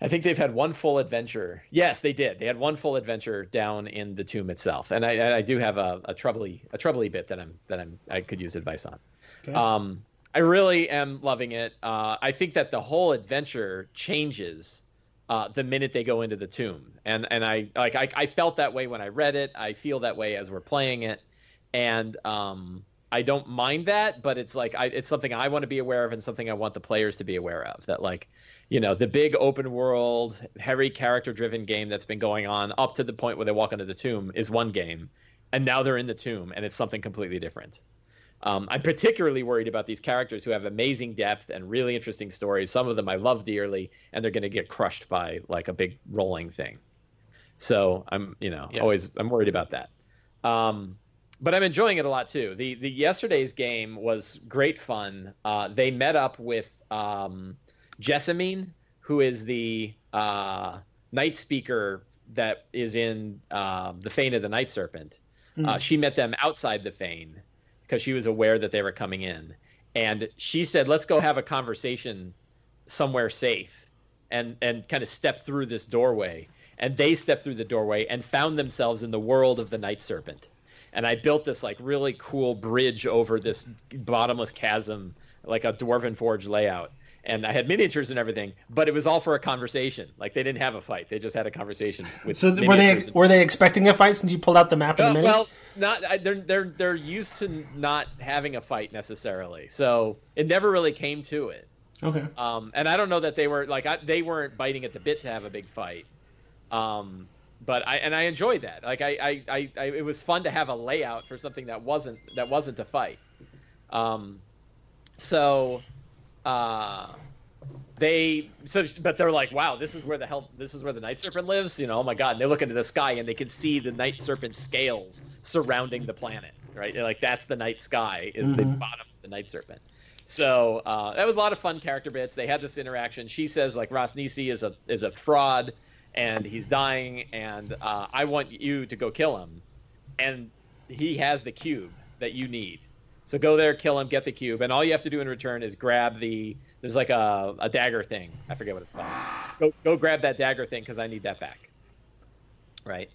I think they've had one full adventure. Yes, they did. They had one full adventure down in the tomb itself, and I, I do have a, a troubly a troubly bit that I'm that I'm I could use advice on. Okay. Um, I really am loving it. Uh, I think that the whole adventure changes uh, the minute they go into the tomb, and and I like I, I felt that way when I read it. I feel that way as we're playing it, and um, I don't mind that, but it's like I, it's something I want to be aware of and something I want the players to be aware of. That like, you know, the big open world, heavy character driven game that's been going on up to the point where they walk into the tomb is one game, and now they're in the tomb and it's something completely different. Um, I'm particularly worried about these characters who have amazing depth and really interesting stories. Some of them I love dearly, and they're going to get crushed by like a big rolling thing. So I'm, you know, Yeah. always I'm worried about that. Um, but I'm enjoying it a lot too. The the yesterday's game was great fun. Uh, they met up with um, Jessamine, who is the uh, night speaker that is in um, the Fane of the Night Serpent. Uh, she met them outside the Fane because she was aware that they were coming in, and she said, "Let's go have a conversation somewhere safe," and and kind of step through this doorway. And they stepped through the doorway and found themselves in the world of the Night Serpent and I built this like really cool bridge over this bottomless chasm, like a dwarven forge layout. And I had miniatures and everything, but it was all for a conversation. Like they didn't have a fight; they just had a conversation with. So were they and- were they expecting a fight since you pulled out the map of the well, mini? well, not I, they're they're they're used to not having a fight necessarily, so it never really came to it. okay. Um, and I don't know that they were like I, they weren't biting at the bit to have a big fight. Um, but I and I enjoyed that. Like I, I, I, I it was fun to have a layout for something that wasn't that wasn't a fight. Um, so, uh, they so but they're like, wow, this is where the hell this is where the night serpent lives. You know, oh my god. And they look into the sky and they can see the night serpent scales surrounding the planet. Right, They're like that's the night sky is the Mhm. bottom of the night serpent. So uh, that was a lot of fun character bits. They had this interaction. She says like Ras Nsi is a is a fraud, and he's dying, and uh, I want you to go kill him, and he has the cube that you need. So go there, kill him, get the cube, and all you have to do in return is grab the. There's like a, a dagger thing. I forget what it's called. Go go grab that dagger thing because I need that back. Right.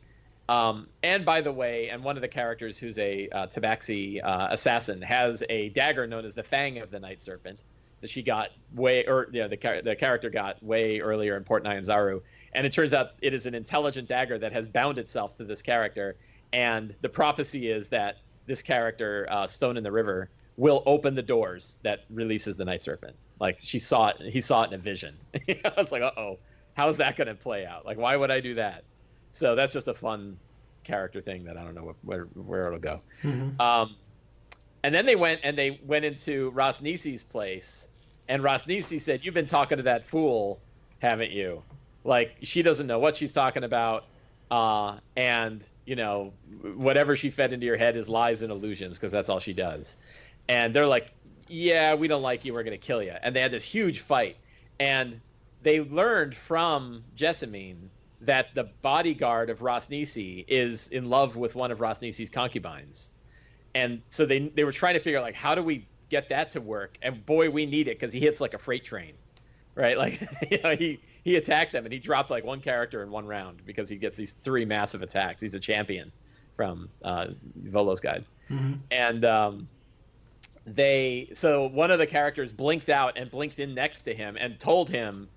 Um, and by the way, and one of the characters who's a uh, Tabaxi uh, assassin has a dagger known as the Fang of the Night Serpent that she got way, or you know, the the character got way earlier in Port Nyanzaru, and it turns out it is an intelligent dagger that has bound itself to this character, and the prophecy is that this character, uh, Stone in the River, will open the doors that releases the Night Serpent. Like she saw it, he saw it in a vision. I was like, uh oh, how's that going to play out? Like, why would I do that? So that's just a fun character thing that I don't know where where it'll go. Um, and then they went and they went into Ras Nsi's place, and Ras Nsi said, "You've been talking to that fool, haven't you?" like she doesn't know what she's talking about, uh, and you know whatever she fed into your head is lies and illusions because that's all she does. And they're like, yeah, we don't like you, we're gonna kill you. And they had this huge fight, and they learned from Jessamine that the bodyguard of Ras Nsi is in love with one of Ras Nsi's concubines. And so they they were trying to figure out like how do we get that to work? And boy, we need it because he hits like a freight train, right? Like you know, he he attacked them and he dropped like one character in one round because he gets these three massive attacks. He's a champion from uh, Volo's Guide, and um, they so one of the characters blinked out and blinked in next to him and told him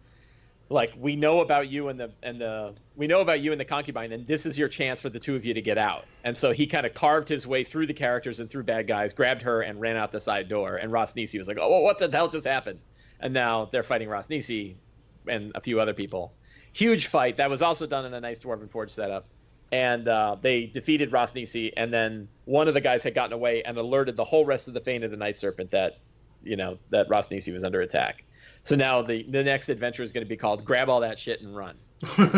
like we know about you and the and the we know about you and the concubine and this is your chance for the two of you to get out. And so he kind of carved his way through the characters and through bad guys grabbed her and ran out the side door. And Ras Nsi was like oh what the hell just happened? And now they're fighting Ras Nsi and a few other people huge fight that was also done in a nice dwarven forge setup and uh, they defeated Ras Nsi, and then one of the guys had gotten away and alerted the whole rest of the Fane of the Night Serpent that you know that Ras Nsi was under attack so now the the next adventure is going to be called "Grab All That Shit and Run." like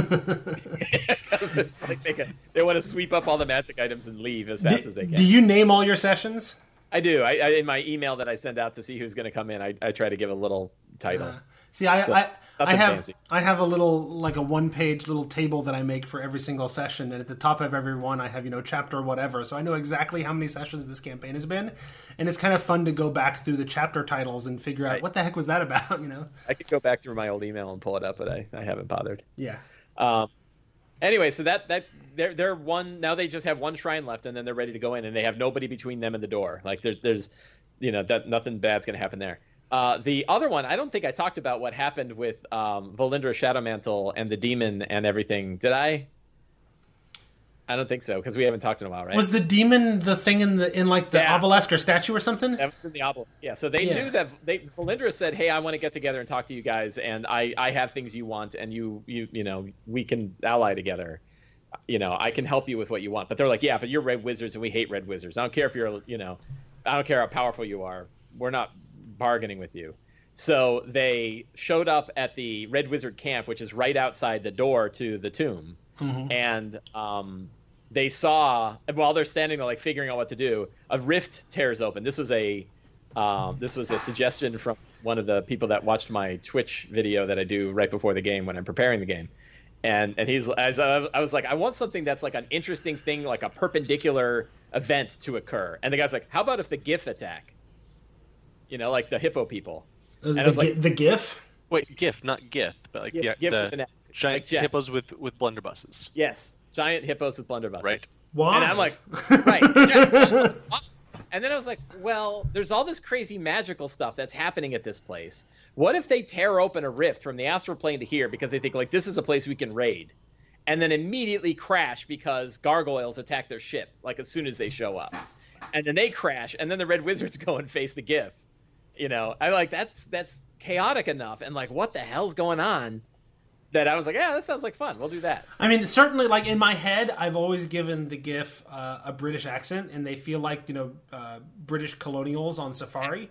they, can- they want to sweep up all the magic items and leave as fast as they can. do you name all your sessions? I do. I, I in my email that I send out to see who's going to come in, I, I try to give a little title. See, I So, I, I have fancy. I have a little like a one page little table that I make for every single session, and at the top of every one I have you know chapter whatever, so I know exactly how many sessions this campaign has been, and it's kind of fun to go back through the chapter titles and figure out Right. what the heck was that about, you know? I could go back through my old email and pull it up, but I, I haven't bothered. Yeah. Um, anyway, so that that they're they're one now. They just have one shrine left, and then they're ready to go in, and they have nobody between them and the door. Like there's there's, you know, that nothing bad's gonna happen there. Uh, the other one, I don't think I talked about what happened with um, Valindra Shadowmantle and the demon and everything. Did I? I don't think so because we haven't talked in a while, right? Was the demon the thing in the in like the Yeah. obelisk or statue or something? That was in the obelisk. Yeah, so they Yeah. knew that they Valindra said, "Hey, I want to get together and talk to you guys, and I I have things you want, and you you you know we can ally together. You know, I can help you with what you want." But they're like, "Yeah, but you're red wizards, and we hate red wizards. I don't care if you're you know, I don't care how powerful you are. We're not bargaining with you." So they showed up at the red wizard camp, which is right outside the door to the tomb. And um, they saw while they're standing there like figuring out what to do a rift tears open. This was a um, this was a suggestion from one of the people that watched my twitch video that i do right before the game when i'm preparing the game. And and he's as I, I was like i want something that's like an interesting thing like a perpendicular event to occur. And the guy's like how about if the giff attack you know like the hippo people And the, I was like- the GIF. Wait, GIF, not GIF, but like Gif- the, gif the with an F. giant Like Jeff. hippos with with blunderbusses. yes giant hippos with blunderbusses Right. Why? And I'm like, right. yeah. and then I was like, well, there's all this crazy magical stuff that's happening at this place. What if they tear open a rift from the astral plane to here because they think like this is a place we can raid, and then immediately crash because gargoyles attack their ship like as soon as they show up, and then they crash, and then the red wizards go and face the giff. You know, I like that's that's chaotic enough, and like what the hell's going on? That I was like, yeah, that sounds like fun. We'll do that. I mean, certainly, like in my head, I've always given the giff uh, a British accent, and they feel like you know uh, British colonials on safari.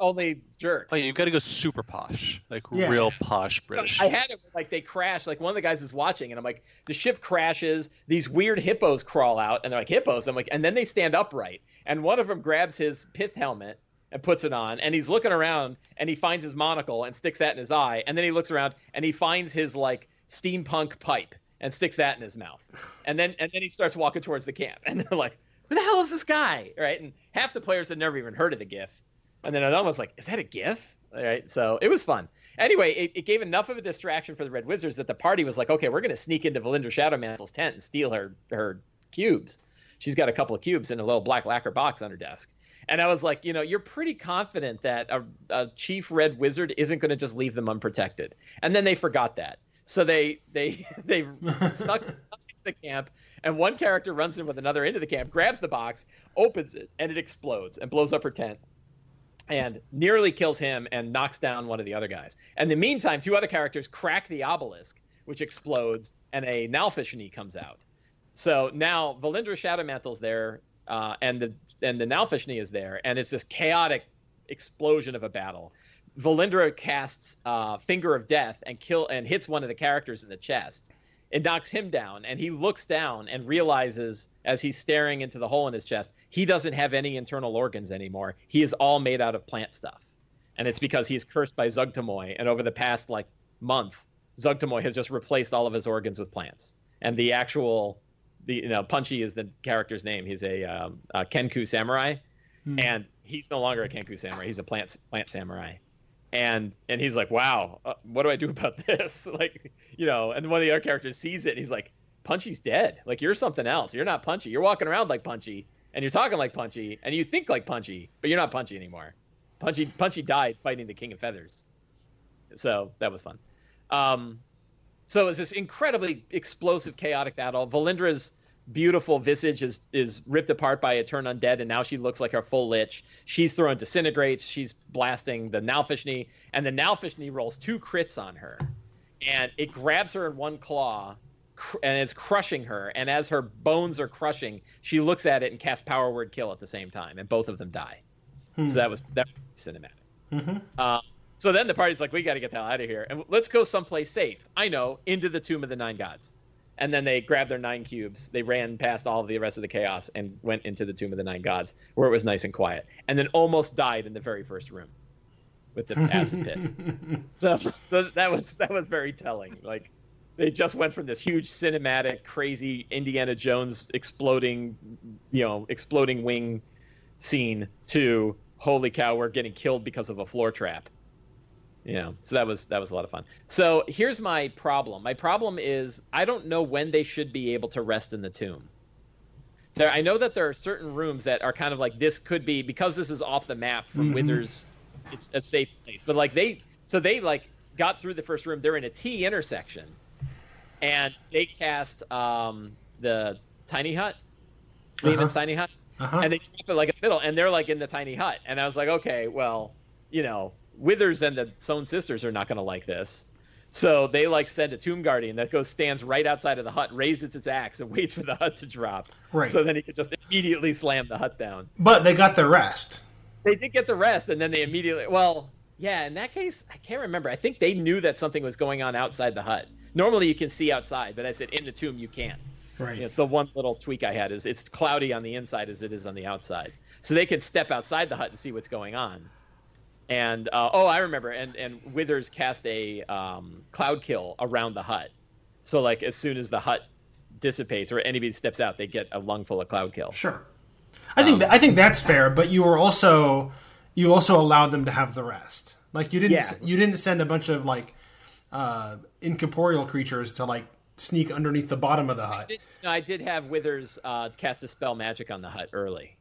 Only jerks. Oh, yeah, you've got to go super posh, like Yeah. real posh British. I had it like they crash. Like one of the guys is watching, and I'm like, the ship crashes. These weird hippos crawl out, and they're like hippos. I'm like, and then they stand upright, and one of them grabs his pith helmet and puts it on, and he's looking around, and he finds his monocle and sticks that in his eye, and then he looks around and he finds his like steampunk pipe and sticks that in his mouth, and then and then he starts walking towards the camp, and they're like, who the hell is this guy? Right, and half the players had never even heard of the GIF. And then I'm almost like, is that a GIF? All right. So it was fun. Anyway, it, it gave enough of a distraction for the Red Wizards that the party was like, okay, we're going to sneak into Valindra Shadowmantle's tent and steal her her cubes. She's got a couple of cubes in a little black lacquer box on her desk. And I was like, you know, you're pretty confident that a, a chief red wizard isn't going to just leave them unprotected. And then they forgot that. So they they they into the camp, and one character runs in with another into the camp, grabs the box, opens it, and it explodes and blows up her tent and nearly kills him and knocks down one of the other guys. And in the meantime, two other characters crack the obelisk, which explodes, and a Nalfeshnee comes out. So now Valindra Shadowmantle's there, uh, and the and the Nalfeshnee is there, and it's this chaotic explosion of a battle. Valindra casts uh, Finger of Death and kill and hits one of the characters in the chest. It knocks him down, and he looks down and realizes as he's staring into the hole in his chest, he doesn't have any internal organs anymore. He is all made out of plant stuff, and it's because he's cursed by Zuggtmoy. And over the past like month, Zuggtmoy has just replaced all of his organs with plants. And the actual, the you know, Punchy is the character's name. He's a, um, a Kenku samurai, and he's no longer a Kenku samurai. He's a plant plant samurai and and he's like, "Wow, uh, what do I do about this?" like, you know, and one of the other characters sees it, and he's like, "Punchy's dead. Like, you're something else. You're not Punchy. You're walking around like Punchy, and you're talking like Punchy, and you think like Punchy, but you're not Punchy anymore. Punchy Punchy died fighting the King of Feathers, so that was fun. Um, so it was this incredibly explosive, chaotic battle. Valindra's beautiful visage is is ripped apart by a turn undead, and now she looks like her full lich. She's throwing disintegrates. She's blasting the Nalfeshnee, and the Nalfeshnee rolls two crits on her, and it grabs her in one claw, cr- and it's crushing her. And as her bones are crushing, she looks at it and casts Power Word Kill at the same time, and both of them die. So that was that was cinematic. Uh, so then the party's like, we got to get the hell out of here, and let's go someplace safe. I know, into the Tomb of the Nine Gods and then they grabbed their nine cubes. They ran past all of the rest of the chaos and went into the Tomb of the Nine Gods, where it was nice and quiet, and then almost died in the very first room with the acid pit. So, so that was that was very telling. Like they just went from this huge cinematic, crazy Indiana Jones exploding, you know, exploding wing scene to holy cow, we're getting killed because of a floor trap know so that was that was a lot of fun. So here's my problem. My problem is i don't know when they should be able to rest in the tomb. There i know that there are certain rooms that are kind of like this could be because this is off the map from withers it's a safe place. But like they so they like got through the first room. They're in a t intersection. And they cast um the tiny hut. Leomund's tiny hut. Uh-huh. and they keep it like a middle. And they're like in the tiny hut. And i was like okay well you know withers and the Sewn Sisters are not going to like this so they like send a tomb guardian that goes stands right outside of the hut raises its axe and waits for the hut to drop Right. so then he could just immediately slam the hut down But they got the rest. they did get the rest and then they immediately well yeah in that case i can't remember i think they knew that something was going on outside the hut normally you can see outside but i said in the tomb you can't Right. it's the one little tweak I had is it's cloudy on the inside as it is on the outside. So they can step outside the hut and see what's going on. And uh, oh, I remember. And and Withers cast a um, cloud kill around the hut. So like as soon as the hut dissipates or anybody steps out, they get a lung full of cloud kill. Sure. I think that, I think that's fair, but you were also you also allowed them to have the rest. Like you didn't Yeah. you didn't send a bunch of like uh incorporeal creatures to like sneak underneath the bottom of the hut. Did- no, I did have Withers uh, cast a spell magic on the hut early.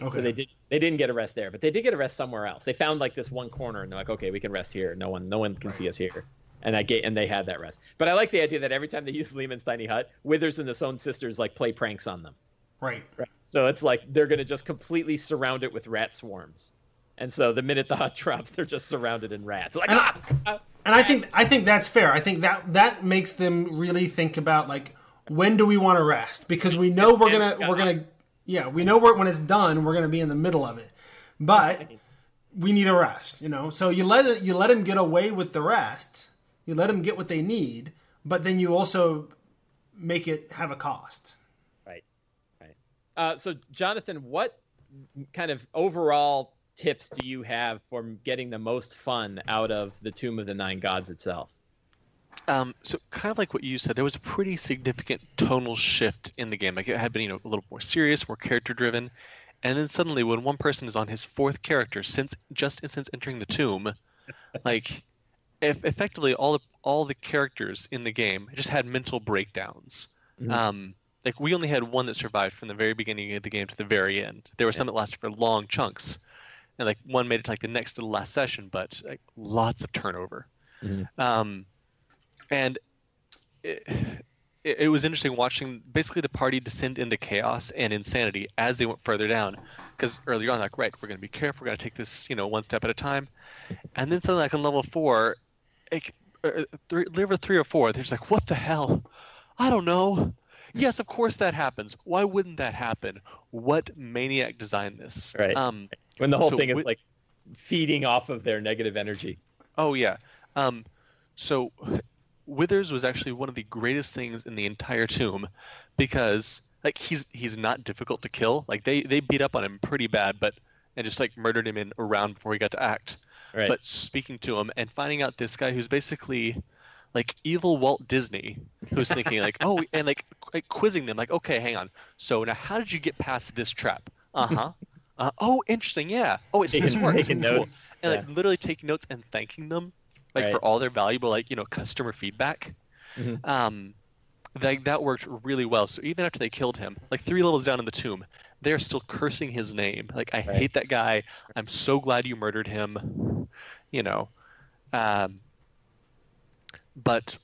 Okay. So they did they didn't get a rest there, but they did get a rest somewhere else. They found like this one corner and they're like, okay, we can rest here. No one no one can see us here. And I get and they had that rest. But I like the idea that every time they use Leomund's tiny hut, Withers and the Sewn Sisters like play pranks on them. Right. Right. So it's like they're gonna just completely surround it with rat swarms. And so the minute the hut drops, they're just surrounded in rats. Like And I- ah! ah! And I think I think that's fair. I think that that makes them really think about like when do we want to rest because we know we're gonna we're gonna yeah we know when it's done we're gonna be in the middle of it, but we need a rest. You know, so you let it you let them get away with the rest. You let them get what they need, but then you also make it have a cost. Right. Right. Uh, so, Jonathan, what kind of overall tips do you have for getting the most fun out of the Tomb of the Nine Gods itself? Um, so kind of like what you said, there was a pretty significant tonal shift in the game. Like it had been, you know, a little more serious, more character driven, and then suddenly, when one person is on his fourth character since just since entering the tomb, like if effectively all the all the characters in the game just had mental breakdowns. Um, like we only had one that survived from the very beginning of the game to the very end. There were some that lasted for long chunks, and like one made it to like the next to the last session, but like lots of turnover. Um, and it, it, was interesting watching basically the party descend into chaos and insanity as they went further down. Because earlier on, like, right, we're going to be careful, we're going to take this, you know, one step at a time. And then suddenly, like on level four, like, uh, three, level three or four, they're just like, what the hell? I don't know. Yes, of course that happens. Why wouldn't that happen? What maniac designed this? Right. Um, When the whole So thing is with- like feeding off of their negative energy. Oh yeah. Um, so Withers was actually one of the greatest things in the entire tomb because like he's he's not difficult to kill. Like they they beat up on him pretty bad, but and just like murdered him in a round before he got to act. Right. But speaking to him and finding out this guy who's basically like evil Walt Disney, who's thinking like, oh, and like, like quizzing them, like, okay, hang on. So now, how did you get past this trap? Uh-huh. Uh, oh, interesting. Yeah. Oh, it's Taking, this taking Cool. notes. And Yeah. like literally taking notes and thanking them, like Right. for all their valuable, like you know, customer feedback. Mhm. Um, that that worked really well. So even after they killed him, like three levels down in the tomb, they're still cursing his name. Like I Right. hate that guy. I'm so glad you murdered him. You know, um, but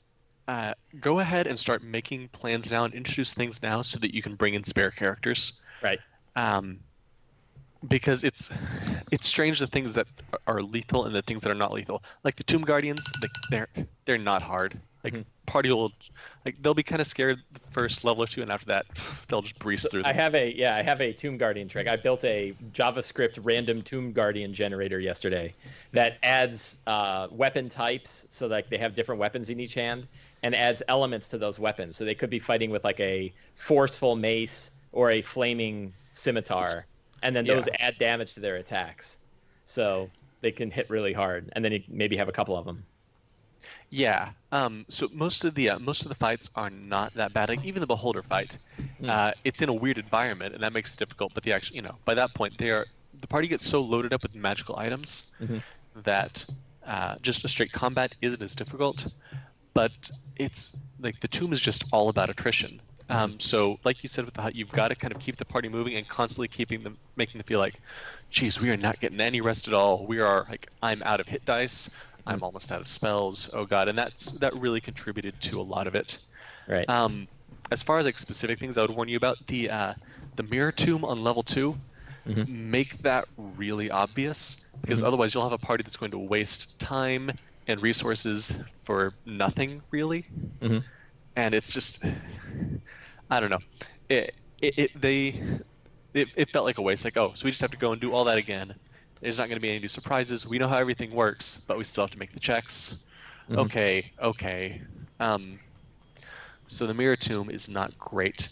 uh, go ahead and start making plans now and introduce things now so that you can bring in spare characters. Right. Um, because it's it's strange the things that are lethal and the things that are not lethal. Like the Tomb Guardians, like they're they're not hard. Like Mhm. party will like they'll be kind of scared the first level or two, and after that they'll just breeze So through. I have a yeah, I have a Tomb Guardian trick. I built a JavaScript random Tomb Guardian generator yesterday that adds uh, weapon types, so like they have different weapons in each hand, and adds elements to those weapons. So they could be fighting with like a forceful mace or a flaming scimitar, and then those Yeah. add damage to their attacks, so they can hit really hard, and then you maybe have a couple of them. Yeah. Um. So most of the uh, most of the fights are not that bad. Like even the Beholder fight, Hmm. uh, it's in a weird environment, and that makes it difficult. But the actual, you know, by that point, they are the party gets so loaded up with magical items Mhm. that uh, just a straight combat isn't as difficult. But it's like the tomb is just all about attrition. Um, so, like you said with the hut, you've got to kind of keep the party moving and constantly keeping them, making them feel like, geez, we are not getting any rest at all. We are like, I'm out of hit dice. I'm almost out of spells. Oh god, and that's that really contributed to a lot of it. Right. Um, as far as like specific things, I would warn you about the uh, the mirror tomb on level 2 Mhm. Make that really obvious because Mhm. otherwise you'll have a party that's going to waste time and resources for nothing really, Mhm. and it's just I don't know. It it, it they it, it felt like a waste. Like oh, so we just have to go and do all that again. There's not going to be any new surprises. We know how everything works, but we still have to make the checks. Mhm. Okay, okay. Um, so the mirror tomb is not great.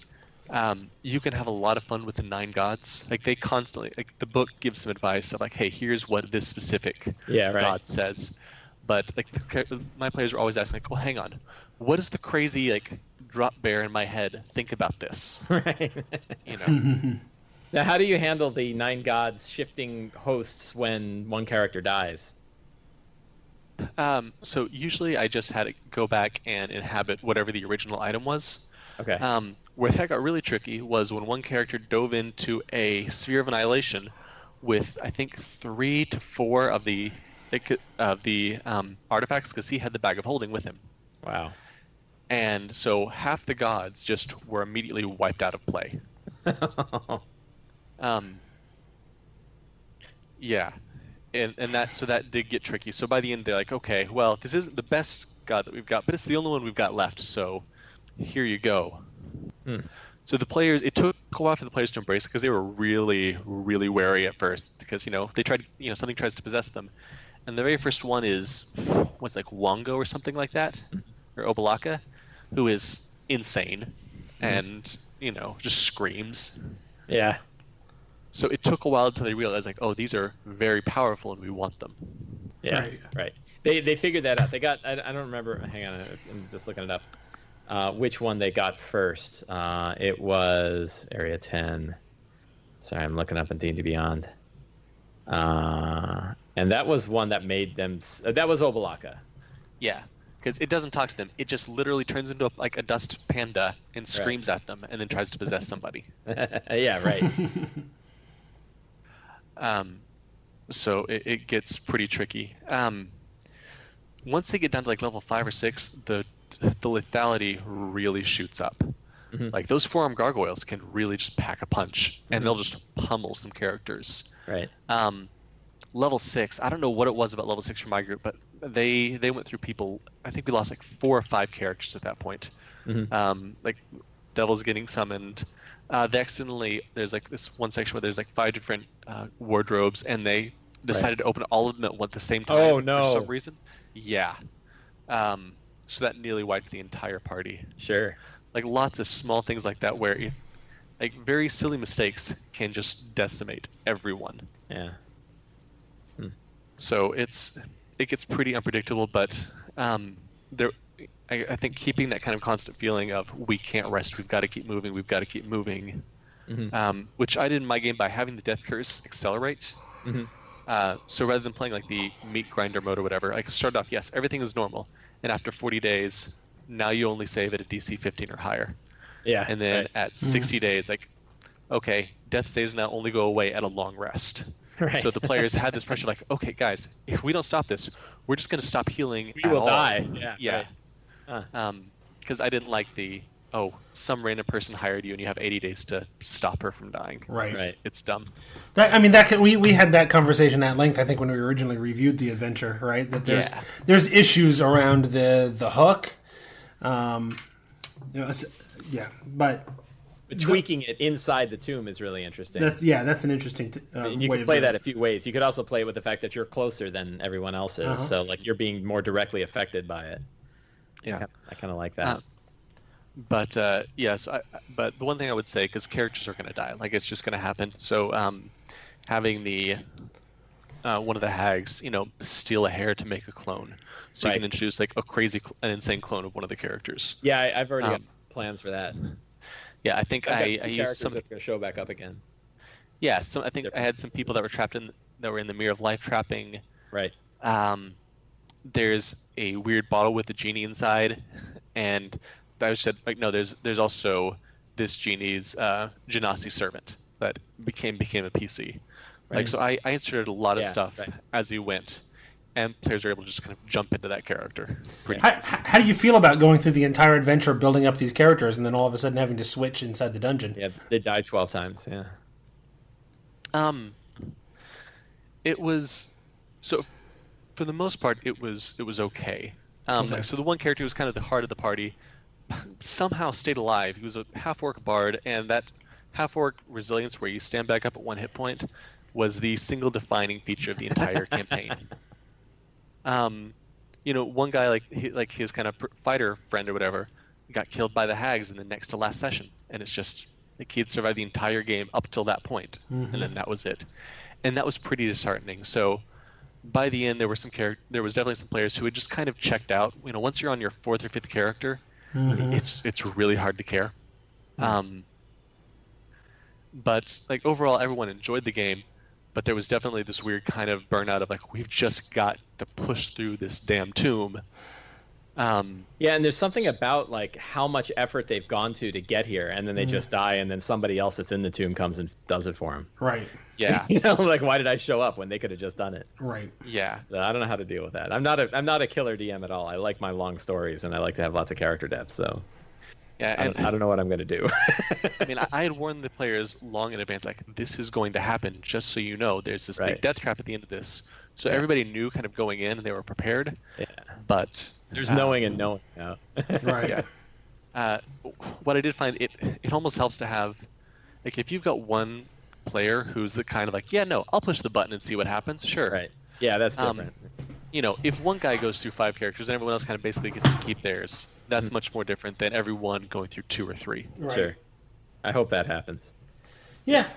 Um, you can have a lot of fun with the nine gods. Like they constantly, like the book gives some advice of like, hey, here's what this specific Yeah. Right. god says. But like the, my players are always asking, like, well, hang on, what does the crazy like drop bear in my head think about this? right. You know. Now, how do you handle the nine gods shifting hosts when one character dies? um, so usually I just had it go back and inhabit whatever the original item was. Okay. Um, where that got really tricky was when one character dove into a sphere of annihilation with I think three to four of the of the um, artifacts because he had the bag of holding with him, wow. And so half the gods just were immediately wiped out of play. Um, yeah, and and that so that did get tricky. So by the end, they're like, okay, well, this isn't the best god that we've got, but it's the only one we've got left. So here you go. Hmm. So the players, it took a while for the players to embrace because they were really, really wary at first because you know they tried, you know, something tries to possess them, and the very first one is what's like Wongo or something like that, or Obo'laka, who is insane, and you know just screams. yeah. So it took a while until they realized, like, oh, these are very powerful and we want them. Yeah. Right. Right. They they figured that out. They got. I, I don't remember. Hang on. I'm just looking it up. Uh, which one they got first? Uh, it was Area 10. Sorry, I'm looking up in D&D Beyond. Uh, and that was one that made them. Uh, that was Obo'laka. Yeah, because it doesn't talk to them. It just literally turns into a, like a dust panda and screams at them and then tries to possess somebody. yeah. Right. Um, so it, it gets pretty tricky. Um, once they get down to like level five or six, the the lethality really shoots up. Mhm. Like those four armed gargoyles can really just pack a punch, and they'll just pummel some characters. right. um, level six. I don't know what it was about level six for my group, but they they went through people. I think we lost like four or five characters at that point. Mhm. Um, like devils getting summoned. Uh, they accidentally there's like this one section where there's like five different uh, wardrobes, and they decided to open all of them at one the same time Oh, no. for some reason. Yeah. Um, so that nearly wiped the entire party. Sure. Like lots of small things like that where if like very silly mistakes can just decimate everyone. Yeah. So it's it gets pretty unpredictable, but um, there I, I think keeping that kind of constant feeling of we can't rest, we've got to keep moving, we've got to keep moving, Mhm. um, which I did in my game by having the death curse accelerate. Mhm. Uh, so rather than playing like the meat grinder mode or whatever, I could start off yes, everything is normal, and after 40 days, now you only save at a DC 15 or higher, Yeah. and then right. at 60 days, like okay, death saves now only go away at a long rest. Right. So the players had this pressure, like, okay, guys, if we don't stop this, we're just going to stop healing. we at will all. die. Yeah. Yeah. right. Huh. Um, because I didn't like the oh, some random person hired you and you have 80 days to stop her from dying. Right. Right. It's dumb. That I mean that could- we we had that conversation at length. I think when we originally reviewed the adventure, right? That there's Yeah. there's issues around the the hook. Um, you know, yeah, but But tweaking it inside the tomb is really interesting. that's yeah, that's an interesting. T- uh, and you way can play doing that it. a few ways. You could also play it with the fact that you're closer than everyone else is, Uh-huh. so like you're being more directly affected by it. Yeah. I kind of like that. Uh, But uh, yes, I, but the one thing I would say, because characters are going to die, like it's just going to happen. So um, having the uh, one of the hags, you know, steal a hair to make a clone, so Right. you can introduce like a crazy, an insane clone of one of the characters. yeah, I, I've already got um, plans for that. Yeah, I think I, I used some. that are going to show back up again. Yeah, so I think I had some people that were trapped in that were in the mirror of life trapping. Right. Um, there's a weird bottle with a genie inside, and I just said like no, there's there's also this genie's uh, Genasi servant that became became a PC. Right. Like so, I, I inserted a lot of Yeah, stuff right. as we went, and players are able to just kind of jump into that character. Pretty How, how how do you feel about going through the entire adventure, building up these characters, and then all of a sudden having to switch inside the dungeon? Yeah, they die 12 times. Yeah. Um, it was so for the most part it was it was okay. Um, Okay. so the one character who was kind of the heart of the party somehow stayed alive. He was a half orc bard, and that half orc resilience, where you stand back up at one hit point, was the single defining feature of the entire campaign. Um, you know, one guy like he, like his kind of pr- fighter friend or whatever got killed by the hags in the next to last session, and it's just like he had survived the entire game up till that point, and then that was it, and that was pretty disheartening. So by the end, there were some char- there was definitely some players who had just kind of checked out. You know, once you're on your fourth or fifth character, it's it's really hard to care. Um, but like overall, everyone enjoyed the game, but there was definitely this weird kind of burnout of like we've just got to push through this damn tomb. Um, Yeah, and there's something about like how much effort they've gone to to get here, and then they just die, and then somebody else that's in the tomb comes and does it for them. Right, yeah, You know, like why did I show up when they could have just done it? right. yeah, So I don't know how to deal with that. I'm not a I'm not a killer DM at all. I like my long stories, and I like to have lots of character depth. So yeah. I And don't, I don't know what I'm gonna do. I mean, I, I had warned the players long in advance, like this is going to happen. Just so you know, there's this Right. big death trap at the end of this. So Yeah. everybody knew kind of going in, and they were prepared. yeah, But there's uh, knowing and knowing. Now. Right. yeah. Uh, what I did find it it almost helps to have like if you've got one player who's the kind of like yeah no I'll push the button and see what happens sure Right. Yeah, that's Um, different. You know if one guy goes through five characters and everyone else kind of basically gets to keep theirs that's much more different than everyone going through two or three right. Sure. I hope that happens. Yeah,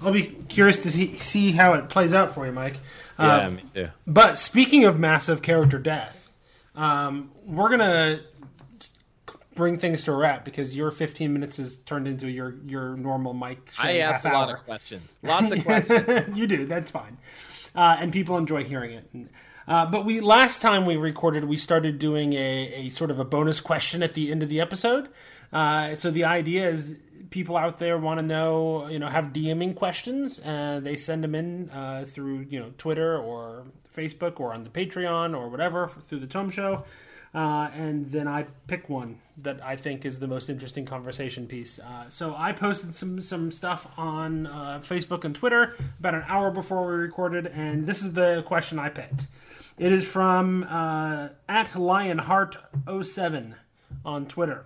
I'll be curious to see see how it plays out for you, Mike. Uh, Yeah, me too. But speaking of massive character death, um, we're gonna bring things to a wrap because your 15 minutes has turned into your your normal Mike. show I asked a half lot of questions. Lots of questions. you do. That's fine, uh, and people enjoy hearing it. Uh, but we last time we recorded, we started doing a, a sort of a bonus question at the end of the episode. Uh, so the idea is people out there want to know, you know, have DMing questions, and they send them in uh, through you know Twitter or Facebook or on the Patreon or whatever through the Tome Show. Uh, and then I pick one that I think is the most interesting conversation piece. Uh, so I posted some some stuff on uh, Facebook and Twitter about an hour before we recorded, and this is the question I picked. It is from uh, at Lionheart07 on Twitter.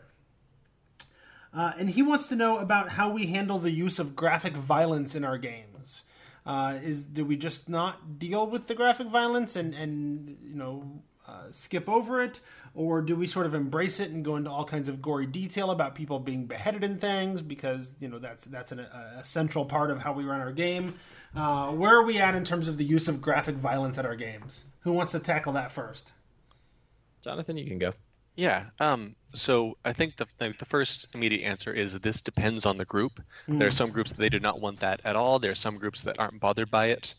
Uh, and he wants to know about how we handle the use of graphic violence in our games. Uh, is do we just not deal with the graphic violence and and you know uh, skip over it, or do we sort of embrace it and go into all kinds of gory detail about people being beheaded and things because you know that's that's an, a, central part of how we run our game. Uh, where are we at in terms of the use of graphic violence at our games? Who wants to tackle that first? Jonathan, you can go. Yeah. Um, so I think the, the, the first immediate answer is this depends on the group. Mm. There are some groups that they do not want that at all. There are some groups that aren't bothered by it.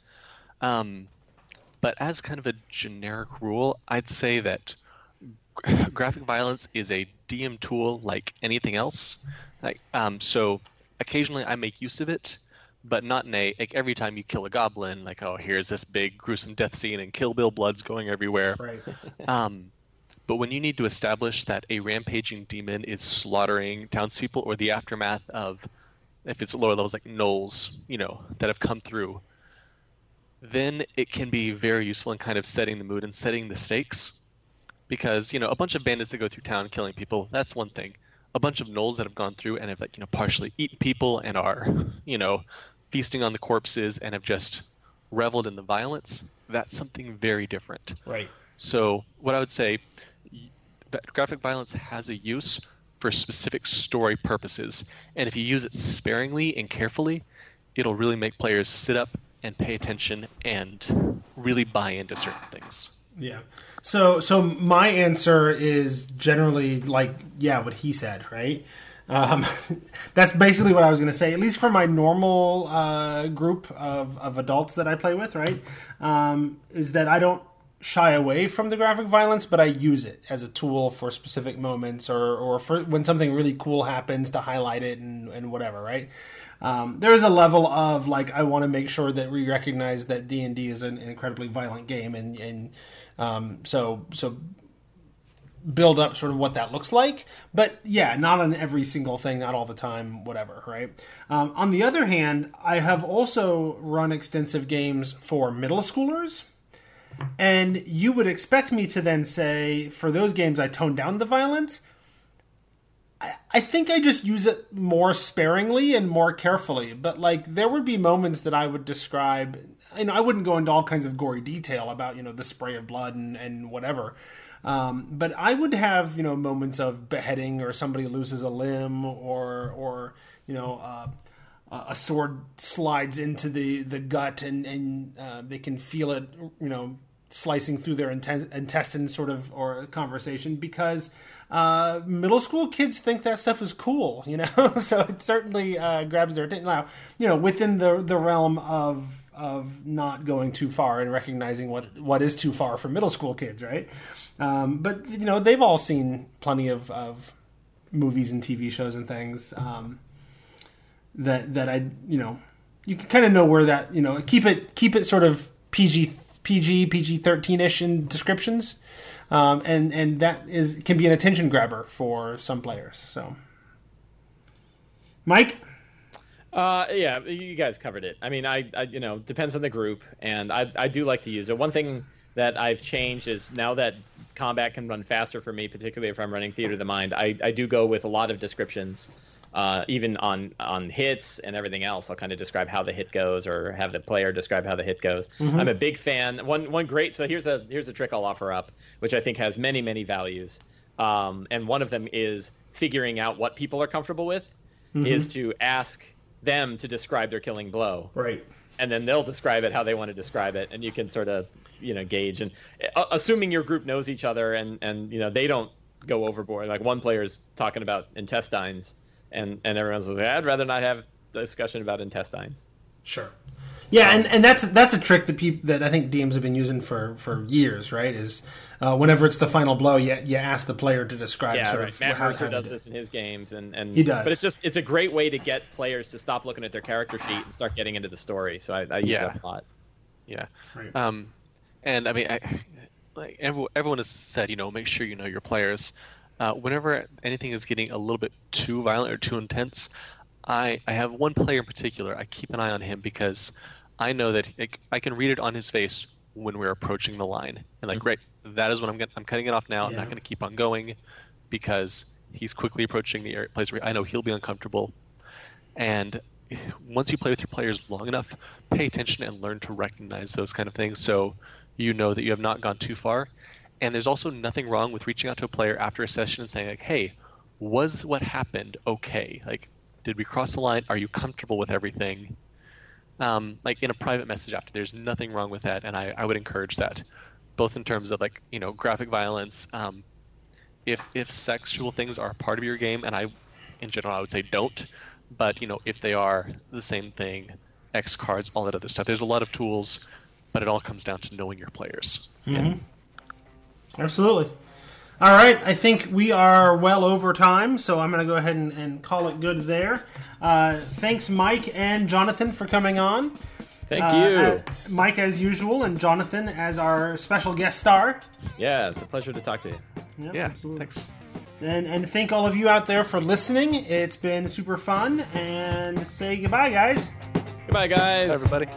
Um, but as kind of a generic rule, I'd say that graphic violence is a DM tool like anything else. Like, um, so occasionally I make use of it, but not in a like every time you kill a goblin, like oh here's this big gruesome death scene and Kill Bill blood's going everywhere. Right. um, but when you need to establish that a rampaging demon is slaughtering townspeople or the aftermath of, if it's lower levels like gnolls, you know, that have come through, then it can be very useful in kind of setting the mood and setting the stakes. Because, you know, a bunch of bandits that go through town killing people, that's one thing. A bunch of gnolls that have gone through and have like, you know, partially eaten people and are, you know, feasting on the corpses and have just reveled in the violence, that's something very different. Right. So what I would say graphic violence has a use for specific story purposes, and if you use it sparingly and carefully, it'll really make players sit up and pay attention and really buy into certain things. Yeah. So so my answer is generally like yeah, what he said, right? Um, that's basically what I was going to say. At least for my normal uh, group of, of adults that I play with, right? Um, is that I don't shy away from the graphic violence, but I use it as a tool for specific moments or, or for when something really cool happens to highlight it and, and whatever, right? Um, there is a level of like I want to make sure that we recognize that D and D is an incredibly violent game, and and um, so so build up sort of what that looks like. But yeah, not on every single thing, not all the time, whatever, right? Um, on the other hand, I have also run extensive games for middle schoolers and you would expect me to then say, for those games, I tone down the violence. I, think I just use it more sparingly and more carefully. But like, there would be moments that I would describe. Know, I wouldn't go into all kinds of gory detail about you know the spray of blood and and whatever. Um, but I would have you know moments of beheading or somebody loses a limb or or you know. Uh, a sword slides into the, the gut and, and uh, they can feel it, you know, slicing through their intestines sort of or conversation because uh, middle school kids think that stuff is cool, you know. so it certainly uh, grabs their attention. Now, you know, within the the realm of of not going too far and recognizing what what is too far for middle school kids, right? Um, but you know, they've all seen plenty of, of movies and TV shows and things um, that that I you know you can kind of know where that you know keep it keep it sort of PG PG, PG thirteen ish in descriptions, um, and and that is can be an attention grabber for some players. So, Mike. Uh, yeah, you guys covered it. I mean, I, I, you know, depends on the group, and I, I do like to use it. One thing that I've changed is now that combat can run faster for me, particularly if I'm running Theater of the Mind, I, I do go with a lot of descriptions uh, even on on hits and everything else. I'll kind of describe how the hit goes, or have the player describe how the hit goes. Mm-hmm. I'm a big fan. One one great. So here's a here's a trick I'll offer up, which I think has many many values. Um, and one of them is figuring out what people are comfortable with. Mm-hmm. Is to ask them to describe their killing blow. Right. And then they'll describe it how they want to describe it, and you can sort of you know gauge and uh, assuming your group knows each other and and you know they don't go overboard. Like one player's talking about intestines and and everyone's like, I'd rather not have discussion about intestines. Sure. Yeah, um, and, and that's that's a trick that people that I think DMs have been using for, for years, right? Is uh, whenever it's the final blow, you, you ask the player to describe yeah, sort right. of Matt how, Mercer does this in his games, and, and he does. But it's just it's a great way to get players to stop looking at their character sheet and start getting into the story. So I, I use yeah. that a lot. Yeah. Right. Um, and I mean, I, like everyone has said, you know, make sure you know your players uh, whenever anything is getting a little bit too violent or too intense, I, I have one player in particular. I keep an eye on him because I know that I can read it on his face when we're approaching the line. And like, mm-hmm. great, that is when I'm getting, I'm cutting it off now. Yeah. I'm not going to keep on going because he's quickly approaching the place where I know he'll be uncomfortable. And once you play with your players long enough, pay attention and learn to recognize those kind of things, so you know that you have not gone too far. And there's also nothing wrong with reaching out to a player after a session and saying like, "Hey, was what happened okay? Like, did we cross the line? Are you comfortable with everything?" Um, like in a private message after, there's nothing wrong with that, and I, I would encourage that, both in terms of like you know graphic violence. Um, if if sexual things are part of your game, and I, in general, I would say don't, but you know if they are the same thing, X cards, all that other stuff. There's a lot of tools, but it all comes down to knowing your players. Absolutely. All right, I think we are well over time, so I'm going to go ahead and, and call it good there. Uh, thanks, Mike and Jonathan, for coming on. Thank Uh, you. uh, Mike, as usual, and Jonathan as our special guest star. yeah, it's a pleasure to talk to you. Yep, Yeah, absolutely. thanks. And, and thank all of you out there for listening. It's been super fun. And say goodbye, guys. Goodbye, guys. Bye, everybody.